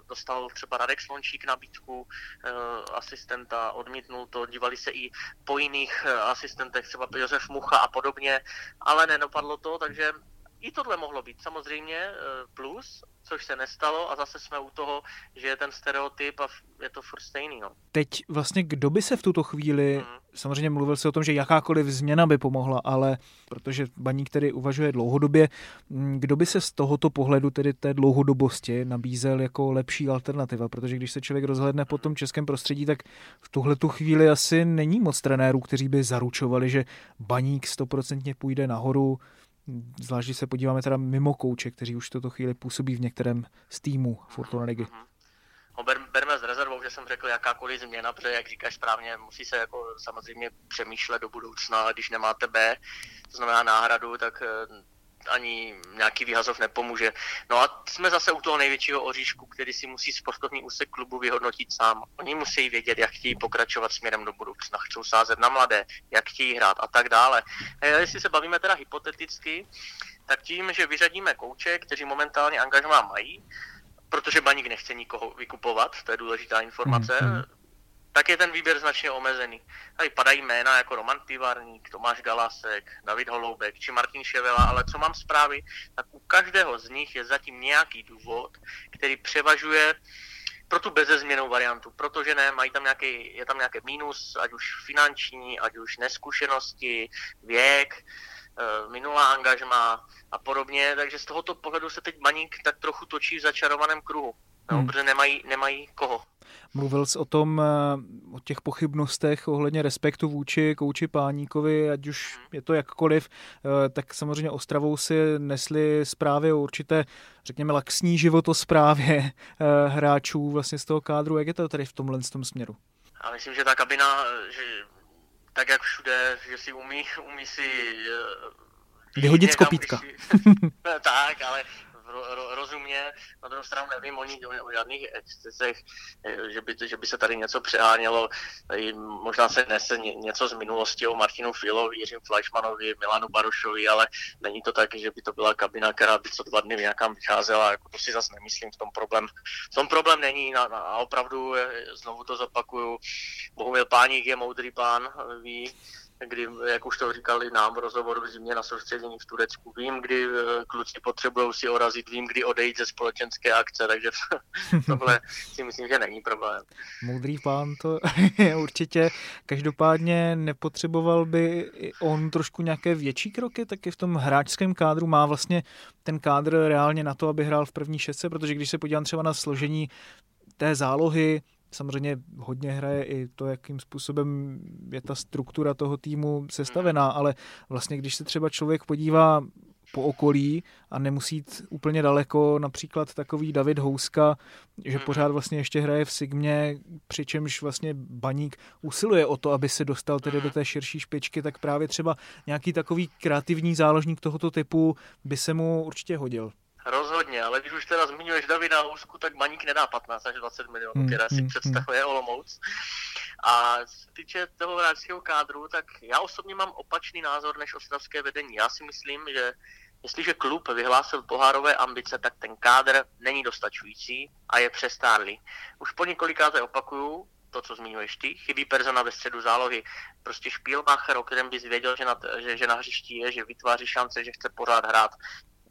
dostal třeba Radek Slončík nabídku e, asistenta, odmítnul to, dívali se i po jiných e, asistentech, třeba Josef Mucha a podobně, ale nenopadlo to, takže i tohle mohlo být samozřejmě eh, plus, což se nestalo a zase jsme u toho, že je ten stereotyp a je to furt stejný. No. Teď vlastně kdo by se v tuto chvíli, mm. samozřejmě mluvil se o tom, že jakákoliv změna by pomohla, ale protože baník tedy uvažuje dlouhodobě, mm, kdo by se z tohoto pohledu, tedy té dlouhodobosti, nabízel jako lepší alternativa, protože když se člověk rozhledne po tom českém prostředí, tak v tuhle tu chvíli asi není moc trenérů, kteří by zaručovali, že baník stoprocentně půjde nahoru, Zvlášť, když se podíváme teda mimo kouče, kteří už tuto chvíli působí v některém z týmů Fortuna Ligy. Mm-hmm. Ho ber, berme s rezervou, že jsem řekl jakákoliv změna, protože jak říkáš správně, musí se jako samozřejmě přemýšlet do budoucna, když nemáte B, to znamená náhradu, tak eh, ani nějaký výhazov nepomůže. No a jsme zase u toho největšího oříšku, který si musí sportovní úsek klubu vyhodnotit sám. Oni musí vědět, jak chtějí pokračovat směrem do budoucna, chcou sázet na mladé, jak chtějí hrát a tak dále. A jestli se bavíme teda hypoteticky, tak tím, že vyřadíme kouče, kteří momentálně angažmá mají, protože baník nechce nikoho vykupovat, to je důležitá informace, mm-hmm tak je ten výběr značně omezený. Tady padají jména jako Roman Pivarník, Tomáš Galasek, David Holoubek či Martin Ševela, ale co mám zprávy, tak u každého z nich je zatím nějaký důvod, který převažuje pro tu bezezměnou variantu, protože ne, mají tam nějaký, je tam nějaký mínus, ať už finanční, ať už neskušenosti, věk, eh, minulá angažma a podobně, takže z tohoto pohledu se teď Maník tak trochu točí v začarovaném kruhu, no, hmm. protože nemají, nemají koho. Mluvil jsi o tom, eh, o těch pochybnostech ohledně respektu vůči kouči Páníkovi, ať už je to jakkoliv, eh, tak samozřejmě Ostravou si nesli zprávy o určité, řekněme, laxní životosprávě eh, hráčů vlastně z toho kádru. Jak je to tady v tomhle tom směru? A myslím, že ta kabina, že tak jak všude, že si umí, umí si Vyhodit z kopítka. Tak, ale ro, rozumně. Na druhou stranu nevím o, ní, o žádných excesech, eh, že by, že by se tady něco přehánělo. Tady možná se nese něco z minulosti o Martinu Filovi, Jiřím Fleischmanovi, Milanu Barušovi, ale není to tak, že by to byla kabina, která by co dva dny nějakám vycházela. Jako to si zase nemyslím, v tom problém, v tom problém není. A, a opravdu, znovu to zopakuju, Bohumil Páník je moudrý pán, ví, kdy, jak už to říkali nám v rozhovoru v zimě na soustředění v Turecku, vím, kdy eh, kluci potřebují si orazit, vím, kdy odejít ze společenské akce, takže tohle si myslím, že není problém. Moudrý pán to je určitě. Každopádně nepotřeboval by on trošku nějaké větší kroky, taky v tom hráčském kádru má vlastně ten kádr reálně na to, aby hrál v první šestce, protože když se podívám třeba na složení té zálohy, Samozřejmě hodně hraje i to, jakým způsobem je ta struktura toho týmu sestavená, ale vlastně když se třeba člověk podívá po okolí a nemusí jít úplně daleko, například takový David Houska, že mhm. pořád vlastně ještě hraje v Sigmě, přičemž vlastně Baník usiluje o to, aby se dostal tedy do mhm. té širší špičky, tak právě třeba nějaký takový kreativní záložník tohoto typu by se mu určitě hodil. Rozhodně, ale když už teda zmiňuješ Davida Housku, tak Baník nedá 15 až 20 milionů, hmm, které si hmm, představuje hmm. Olomouc. A co se týče toho hráčského kádru, tak já osobně mám opačný názor než ostravské vedení. Já si myslím, že jestliže klub vyhlásil pohárové ambice, tak ten kádr není dostačující a je přestárlý. Už po několikáté opakuju, to, co zmiňuješ ty, chybí persona ve středu zálohy. Prostě Špílmacher, o kterém bys věděl, že na, že, že na hřišti je, že vytváří šance, že chce pořád hrát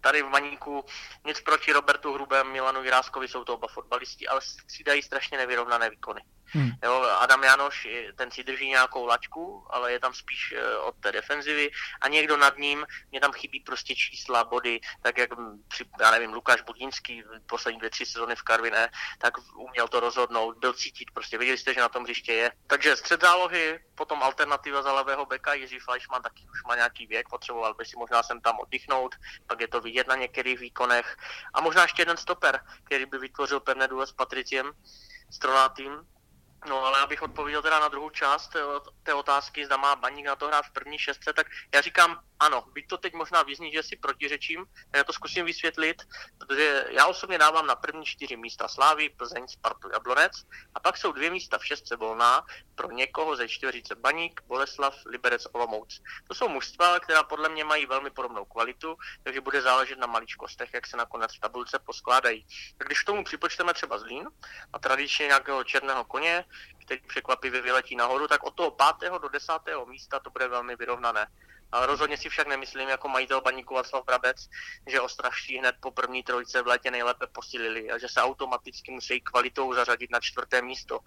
tady v Maníku nic proti Robertu Hrubém, Milanu Jiráskovi, jsou to oba fotbalisti, ale střídají strašně nevyrovnané výkony. Hmm. Jo, Adam Janoš, ten si drží nějakou lačku, ale je tam spíš eh, od té defenzivy a někdo nad ním, mě tam chybí prostě čísla, body, tak jak při, já nevím, Lukáš Budinský poslední dvě, tři sezóny v Karviné, tak uměl to rozhodnout, byl cítit, prostě viděli jste, že na tom hřiště je. Takže střed zálohy, potom alternativa za levého beka, Jiří Fleischmann taky už má nějaký věk, potřeboval by si možná sem tam oddychnout, pak je to vidět na některých výkonech a možná ještě jeden stoper, který by vytvořil pevné důle s Patriciem, Stronátým, No ale abych odpověděl teda na druhou část té, otázky, zda má Baník na to hrát v první šestce, tak já říkám ano, byť to teď možná vyzní, že si protiřečím, já to zkusím vysvětlit, protože já osobně dávám na první čtyři místa Slávy, Plzeň, Spartu, Jablonec a pak jsou dvě místa v šestce volná pro někoho ze čtyřice Baník, Boleslav, Liberec, Olomouc. To jsou mužstva, která podle mě mají velmi podobnou kvalitu, takže bude záležet na maličkostech, jak se nakonec v tabulce poskládají. Tak když k tomu připočteme třeba Zlín a tradičně nějakého černého koně, který překvapivě vyletí nahoru, tak od toho pátého do desátého místa to bude velmi vyrovnané. Ale rozhodně si však nemyslím, jako majitel baníku Václav Brabec, že ostravští hned po první trojce v létě nejlépe posílili a že se automaticky musí kvalitou zařadit na čtvrté místo.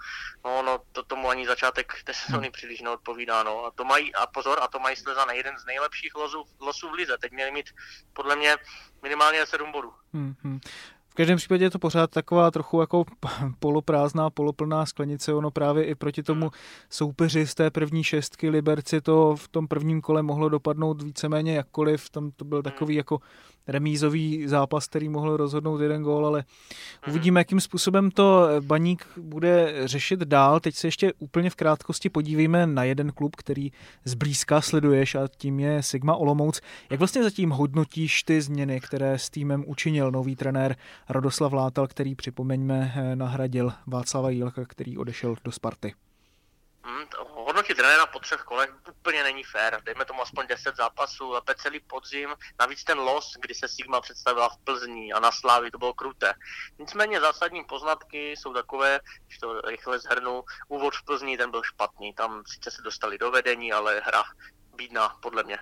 No, no to tomu ani začátek té sezóny příliš neodpovídá. No. A to mají, a pozor, a to mají Slezana jeden z nejlepších losů, losů v lize. Teď měli mít podle mě minimálně 7 bodů. Mm-hmm. V každém případě je to pořád taková trochu jako poloprázdná, poloplná sklenice. Ono právě i proti tomu soupeři z té první šestky Liberci to v tom prvním kole mohlo dopadnout víceméně jakkoliv. Tam to byl takový jako remízový zápas, který mohl rozhodnout jeden gól, ale mhm. uvidíme, jakým způsobem to Baník bude řešit dál. Teď se ještě úplně v krátkosti podívejme na jeden klub, který zblízka sleduješ a tím je Sigma Olomouc. Jak vlastně zatím hodnotíš ty změny, které s týmem učinil nový trenér Radoslav Látal, který připomeňme nahradil Václava Jílka, který odešel do Sparty? Hodnotit trenéra po třech kolech úplně není fér. Dejme tomu aspoň 10 zápasů, a celý podzim. Navíc ten los, kdy se Sigma představila v Plzni a na Slávi, to bylo kruté. Nicméně zásadní poznatky jsou takové, že to rychle zhrnu. Úvod v Plzni ten byl špatný. Tam sice se dostali do vedení, ale hra bídná, podle mě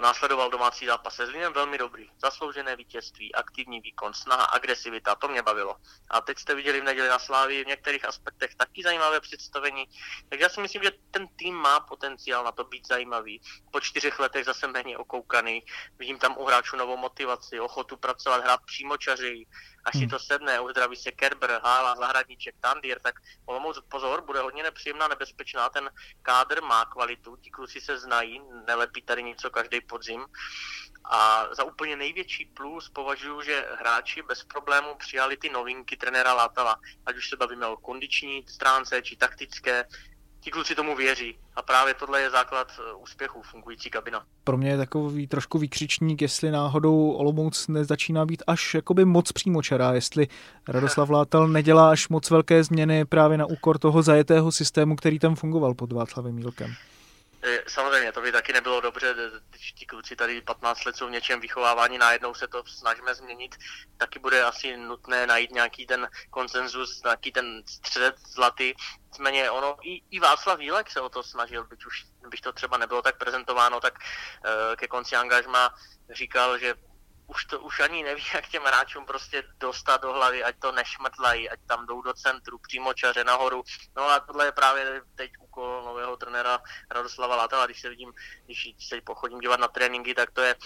následoval domácí zápas se Zlínem, velmi dobrý. Zasloužené vítězství, aktivní výkon, snaha, agresivita, to mě bavilo. A teď jste viděli v neděli na Slávii v některých aspektech taky zajímavé představení. Takže já si myslím, že ten tým má potenciál na to být zajímavý. Po čtyřech letech zase méně okoukaný. Vidím tam u hráčů novou motivaci, ochotu pracovat, hrát přímočaři, až si hmm. to sedne, uzdraví se Kerber, Hála, Zahradníček, Tandier, tak Olomouc pozor, bude hodně nepříjemná, nebezpečná, ten kádr má kvalitu, ti kluci se znají, nelepí tady něco každý podzim. A za úplně největší plus považuji, že hráči bez problémů přijali ty novinky trenéra Látala, ať už se bavíme o kondiční stránce či taktické, ti kluci tomu věří. A právě tohle je základ eh, úspěchu, fungující kabina. Pro mě je takový trošku výkřičník, jestli náhodou Olomouc nezačíná být až jakoby moc přímočará, jestli Radoslav Látal nedělá až moc velké změny právě na úkor toho zajetého systému, který tam fungoval pod Václavem Mílkem. Eh, samozřejmě, to by taky nebylo dobře, když ti kluci tady 15 let jsou v něčem vychovávání, najednou se to snažíme změnit, taky bude asi nutné najít nějaký ten konsenzus, nějaký ten střed zlatý. Nicméně ono, i, i Václav Vílek se o to snažil, byť už, byť to třeba nebylo tak prezentováno, tak uh, ke konci angažma říkal, že už to už ani neví, jak těm hráčům prostě dostat do hlavy, ať to nešmrtlají, ať tam jdou do centru, přímo čaře nahoru. No a tohle je právě teď úkol nového trenéra Radoslava Látala. Když se vidím, když se pochodím dívat na tréninky, tak to je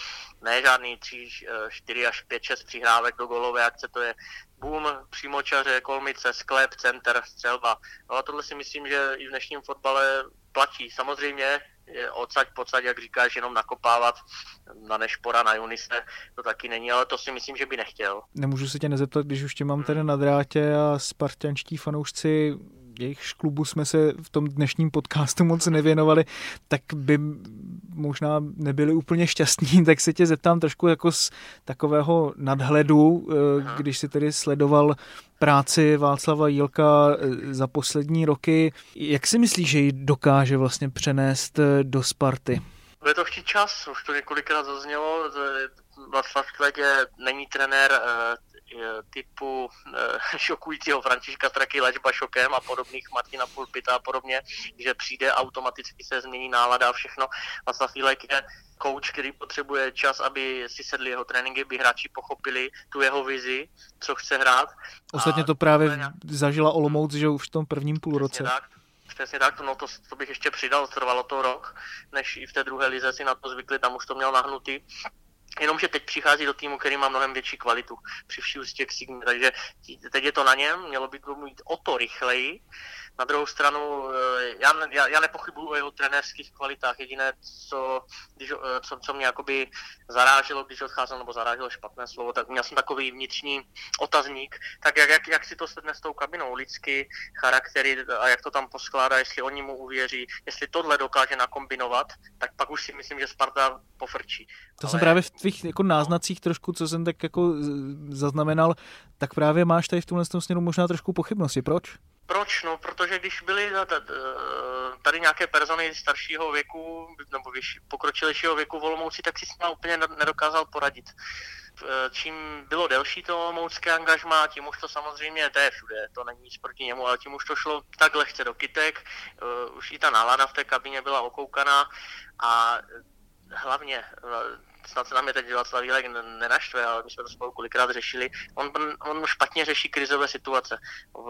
ne žádný 3, 4 až 5, 6 přihrávek do golové akce, to je boom, přímočaře, kolmice, sklep, center, střelba. No a tohle si myslím, že i v dnešním fotbale platí. Samozřejmě odsaď pocať, jak říkáš, jenom nakopávat na Nešpora, na Junise, to taky není, ale to si myslím, že by nechtěl. Nemůžu se tě nezeptat, když už tě mám tady na drátě a spartančtí fanoušci jejich klubu jsme se v tom dnešním podcastu moc nevěnovali, tak by možná nebyli úplně šťastní, tak se tě zeptám trošku jako z takového nadhledu, eh, když si tedy sledoval práci Václava Jílka eh, za poslední roky. Jak si myslíš, že ji dokáže vlastně přenést eh, do Sparty? Bude to chtít čas, už to několikrát zaznělo. Václav Šklek je, není trenér typu šokujícího Františka Straky léčba šokem a podobných Martina Pulpita a podobně, že přijde automaticky se změní nálada a všechno. Václav Jílek je coach, který potřebuje čas, aby si sedli jeho tréninky, aby hráči pochopili tu jeho vizi, co chce hrát. Ostatně to právě nějak... zažila Olomouc, že už v tom prvním půlroce. Tak, Přesně tak, no to, to bych ještě přidal, trvalo to rok, než i v té druhé lize si na to zvykli, tam už to měl nahnutý. Jenomže teď přichází do týmu, který má mnohem větší kvalitu při vší ústě k takže teď je to na něm, mělo by to mít o to rychleji. Na druhou stranu, eh, já, já, já nepochybuju o jeho trenérských kvalitách. Jediné, co, když, eh, co, co mě jakoby zaráželo, když odcházel, nebo zaráželo špatné slovo, tak měl jsem takový vnitřní otazník, tak jak, jak, jak si to sedne s tou kabinou, lidsky, charaktery a jak to tam poskládá, jestli oni mu uvěří, jestli tohle dokáže nakombinovat, tak pak už si myslím, že Sparta pofrčí. To Ale... jsem právě v tvých jako náznacích trošku, co jsem tak jako zaznamenal, tak právě máš tady v tomhle směru možná trošku pochybnosti. Proč? Proč? No, protože když byly tady nějaké persony staršího věku nebo pokročilejšího věku v Olomouci, tak si s ním úplně nedokázal poradit. Čím bylo delší to olomoucké angažmá, tím už to samozřejmě, to je všude, to není nic proti němu, ale tím už to šlo tak lehce do kytek, už i ta nálada v té kabině byla okoukaná a hlavně snad se nám je teď Václav Vílek nenaštve, ale my jsme to spolu kolikrát řešili, on, on špatně řeší krizové situace.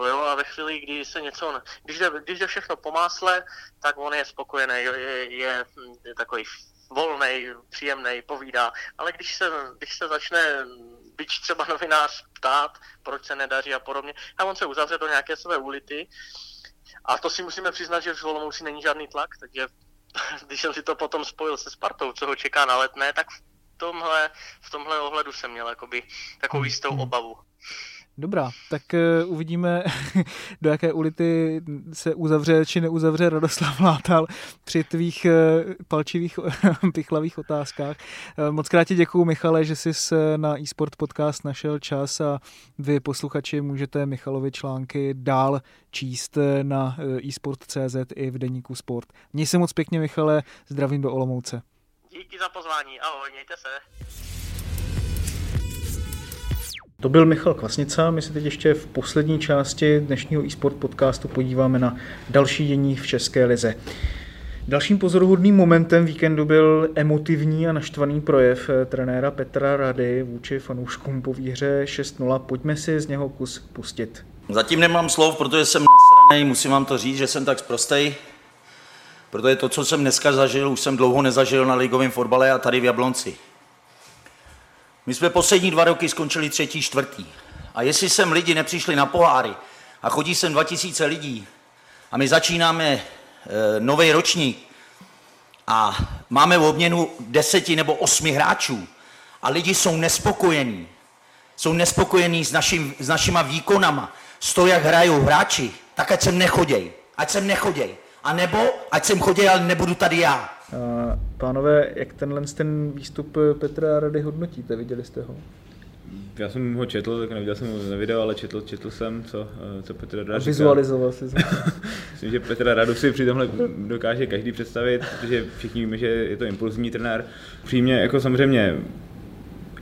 Jo, a ve chvíli, kdy se něco, když jde, když jde všechno po másle, tak on je spokojený, je, je, je, je takový volný, příjemný, povídá, ale když se, když se začne byť třeba novinář ptát, proč se nedaří a podobně, a on se uzavře do nějaké své ulity, a to si musíme přiznat, že v Olomouci není žádný tlak, takže když jsem si to potom spojil se Spartou, co ho čeká na letné, tak v tomhle, v tomhle ohledu jsem měl jakoby takovou jistou hmm. obavu. Dobrá, tak uh, uvidíme, do jaké ulity se uzavře či neuzavře Radoslav Látal při tvých uh, palčivých, pichlavých otázkách. Uh, moc krát ti děkuju, Michale, že jsi na eSport podcast našel čas a vy, posluchači, můžete Michalovi články dál číst na eSport.cz i v deníku Sport. Měj se moc pěkně, Michale, zdravím do Olomouce. Díky za pozvání, ahoj, mějte se. To byl Michal Kvasnica. My se teď ještě v poslední části dnešního eSport podcastu podíváme na další dění v České lize. Dalším pozoruhodným momentem víkendu byl emotivní a naštvaný projev eh, trenéra Petra Rady vůči fanouškům po výhře 6-0. Pojďme si z něho kus pustit. Zatím nemám slov, protože jsem nasranej, musím vám to říct, že jsem tak zprostej. Protože to, co jsem dneska zažil, už jsem dlouho nezažil na ligovém fotbale a tady v Jablonci. My jsme poslední dva roky skončili třetí, čtvrtý. A jestli sem lidi nepřišli na poháry a chodí sem 2000 lidí a my začínáme e, nový ročník a máme v obměnu deseti nebo osmi hráčů a lidi jsou nespokojení, jsou nespokojení s, našim, s našima výkonama, s to, jak hrajou hráči, tak ať sem nechoděj, ať sem nechoděj. A nebo ať sem chodí, ale nebudu tady já. Pánové, jak tenhle ten výstup Petra Rady hodnotíte? Viděli jste ho? Já jsem ho četl, tak neviděl jsem ho na video, ale četl, četl jsem, co, co Petr Rada Vizualizoval si Myslím, že Petra Radu si při tomhle dokáže každý představit, protože všichni víme, že je to impulzivní trenér. Přímě, jako samozřejmě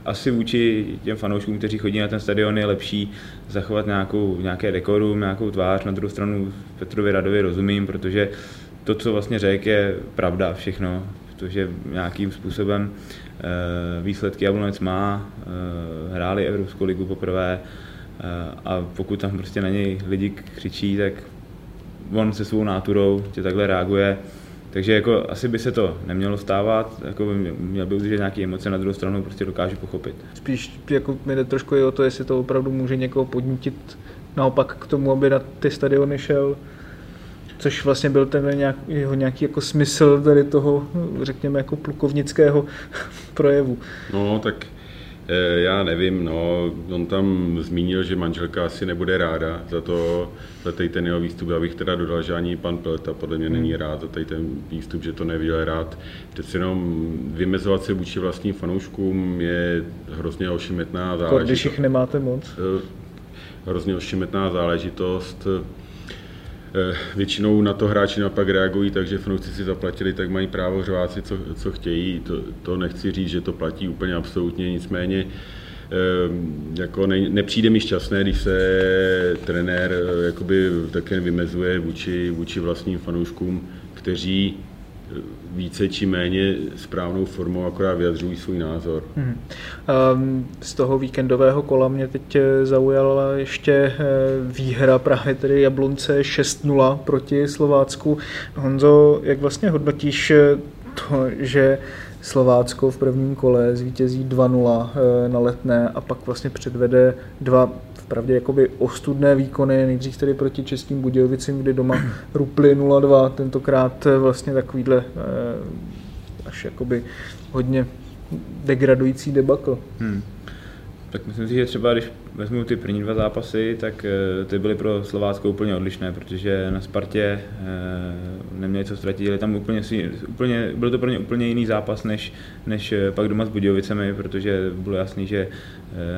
asi vůči těm fanouškům, kteří chodí na ten stadion, je lepší zachovat nějakou, nějaké dekorum, nějakou tvář. Na druhou stranu Petrovi Radovi rozumím, protože to, co vlastně řekl, je pravda všechno, protože nějakým způsobem eh, výsledky Jablonec má, eh, hráli Evropskou ligu poprvé eh, a pokud tam prostě na něj lidi křičí, tak on se svou náturou tě takhle reaguje. Takže jako asi by se to nemělo stávat, jako by měl by udržet nějaké emoce, na druhou stranu prostě dokážu pochopit. Spíš jako mi jde trošku i o to, jestli to opravdu může někoho podnítit naopak k tomu, aby na ty stadiony šel, což vlastně byl ten nějak, jeho nějaký jako smysl tady toho, řekněme, jako plukovnického projevu. No, tak Eh, já nevím, no, on tam zmínil, že manželka asi nebude ráda za to, za tady ten jeho výstup. Já bych teda dodal, že ani pan Pelta podle mě není hmm. rád za tady ten výstup, že to neviděl rád. Přece jenom vymezovat se vůči vlastním fanouškům je hrozně ošimetná záležitost. Když jich nemáte moc. Eh, hrozně ošimetná záležitost. Eh, většinou na to hráči naopak reagují, takže fanoušci si zaplatili, tak mají právo řvát si, co, co chtějí. To, to nechci říct, že to platí úplně absolutně, nicméně eh, jako ne, nepřijde mi šťastné, když se trenér eh, jakoby také vymezuje vůči, vůči vlastním fanouškům, kteří více či méně správnou formou akorát vyjadřují svůj názor. Hmm. Z toho víkendového kola mě teď eh, zaujala ještě eh, výhra právě tedy Jablonce 6-0 proti Slovácku. Honzo, jak vlastně hodnotíš eh, to, že Slovácko v prvním kole zvítězí 2-0 na letné a pak vlastně předvede dva vpravdě jakoby ostudné výkony, nejdřív tedy proti Českým Budějovicím, kdy doma rupli 0-2, tentokrát vlastně takovýhle eh, až jakoby hodně degradující debakl. Hmm. Tak myslím si, že třeba když vezmu ty první dva zápasy, tak eh, ty byly pro Slovácko úplně odlišné, protože na Spartě eh, neměli co ztratit, ale tam úplně, úplně, byl to pro ně úplně jiný zápas, než, než eh, pak doma s Budějovicemi, protože bylo jasný, že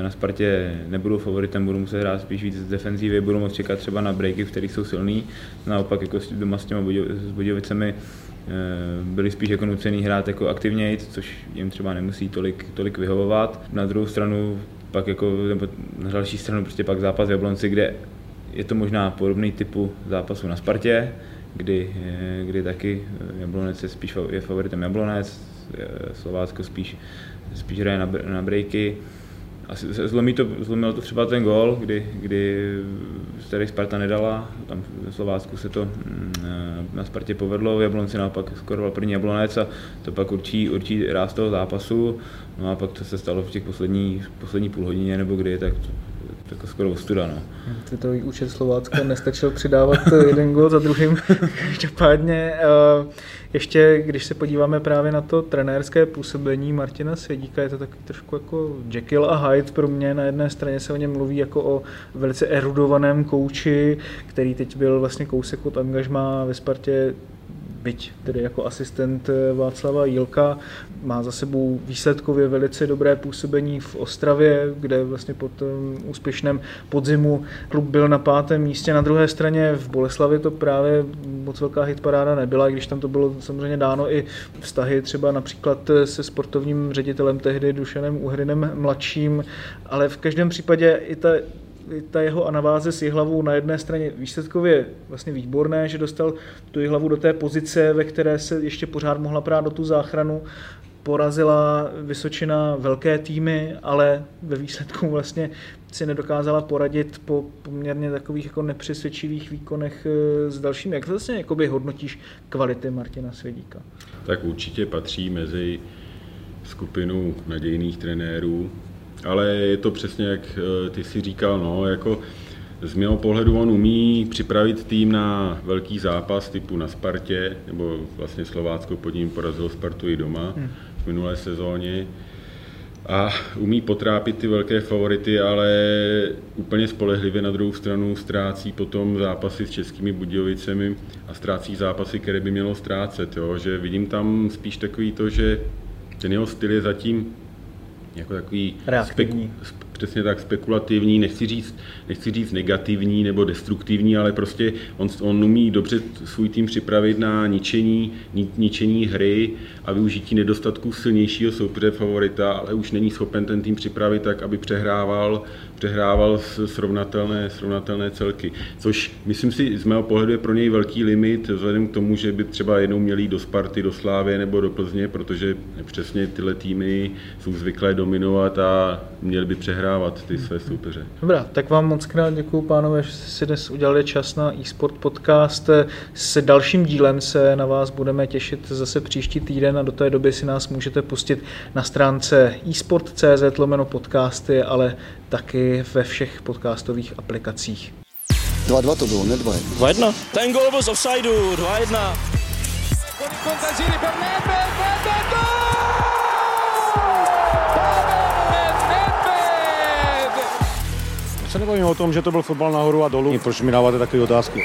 na Spartě nebudou favoritem, budou muset hrát spíš víc z defenzívy, budou moct čekat třeba na breaky, v kterých jsou silný, naopak jako doma s těma s Budějovicemi byli spíš jako nucený hrát jako aktivněji, což jim třeba nemusí tolik, tolik vyhovovat. Na druhou stranu pak jako, nebo na další stranu prostě pak zápas v Jablonci, kde je to možná podobný typu zápasu na Spartě, kdy, kdy taky Jablonec je spíš je favoritem Jablonec, Slovácko spíš, spíš hraje na, na breaky. A zlomí to, zlomilo to třeba ten gol, kdy, kdy tady Sparta nedala, tam v Slovácku se to mm, na Spartě povedlo, v Jablonci naopak skoroval první Jablonec a to pak určí, určí ráz toho zápasu. No a pak to se stalo v těch poslední, poslední půl hodině nebo kdy, tak to, jako skoro ostuda. No. Titulový účet Slovácka nestačil přidávat jeden gol za druhým. Každopádně uh, ještě, když se podíváme právě na to trenérské působení Martina Svědíka, je to takový trošku jako Jekyll a Hyde pro mě. Na jedné straně se o něm mluví jako o velice erudovaném kouči, který teď byl vlastně kousek od angažma ve Spartě byť tedy jako asistent eh, Václava Jilka, má za sebou výsledkově velice dobré působení v Ostravě, kde vlastně po tom úspěšném podzimu klub byl na pátém místě. Na druhé straně v Boleslavi to právě moc velká hitparáda nebyla, když tam to bylo samozřejmě dáno i vztahy třeba například se sportovním ředitelem tehdy Dušanem Uhrinem mladším, ale v každém případě i ta ta jeho anaváze s Jihlavou na jedné straně výsledkově vlastně výborné, že dostal tu Jihlavu do té pozice, ve které se ještě pořád mohla prát do tu záchranu, porazila Vysočina velké týmy, ale ve výsledku vlastně si nedokázala poradit po poměrně takových jako nepřesvědčivých výkonech eh, s dalšími. Jak vlastně jakoby hodnotíš kvality Martina Svědíka? Tak určitě patří mezi skupinu nadějných trenérů, ale je to přesně, jak eh, ty si říkal, no, jako z mého pohledu on umí připravit tým na velký zápas typu na Spartě, nebo vlastně Slovácko pod ním porazilo Spartu i doma hmm. v minulé sezóně. A umí potrápit ty velké favority, ale úplně spolehlivě na druhou stranu ztrácí potom zápasy s českými Budějovicemi a ztrácí zápasy, které by mělo ztrácet. Jo? Že vidím tam spíš takový to, že ten jeho styl je zatím jako takový reaktivní. Spek, přesně tak spekulativní, nechci říct, nechci říct negativní nebo destruktivní, ale prostě on, on umí dobře svůj tým připravit na ničení, ni, ničení hry a využití nedostatku silnějšího soupeře favorita, ale už není schopen ten tým připravit tak, aby přehrával, přehrával srovnatelné, srovnatelné celky. Což myslím si z mého pohledu je pro něj velký limit, vzhledem k tomu, že by třeba jednou měli do Sparty, do Slávy nebo do Plzně, protože přesně tyhle týmy jsou zvyklé dominovat a měli by přehrávat ty své soupeře. Dobrá, tak vám moc krát děkuji, pánové, že jste si dnes udělali čas na eSport podcast. S dalším dílem se na vás budeme těšit zase příští týden a do té doby si nás můžete pustit na stránce eSport.cz lomeno podcasty, ale taky ve všech podcastových aplikacích. 2-2 to bylo, ne 2 2-1. Ten gol byl z offsideu, 2-1. Se nebavíme o tom, že to byl fotbal nahoru a dolů. Proč mi dáváte takové otázky?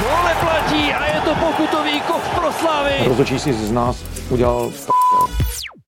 Gole platí a je to pokutový kov pro Slavy. Rozhodčí si z nás udělal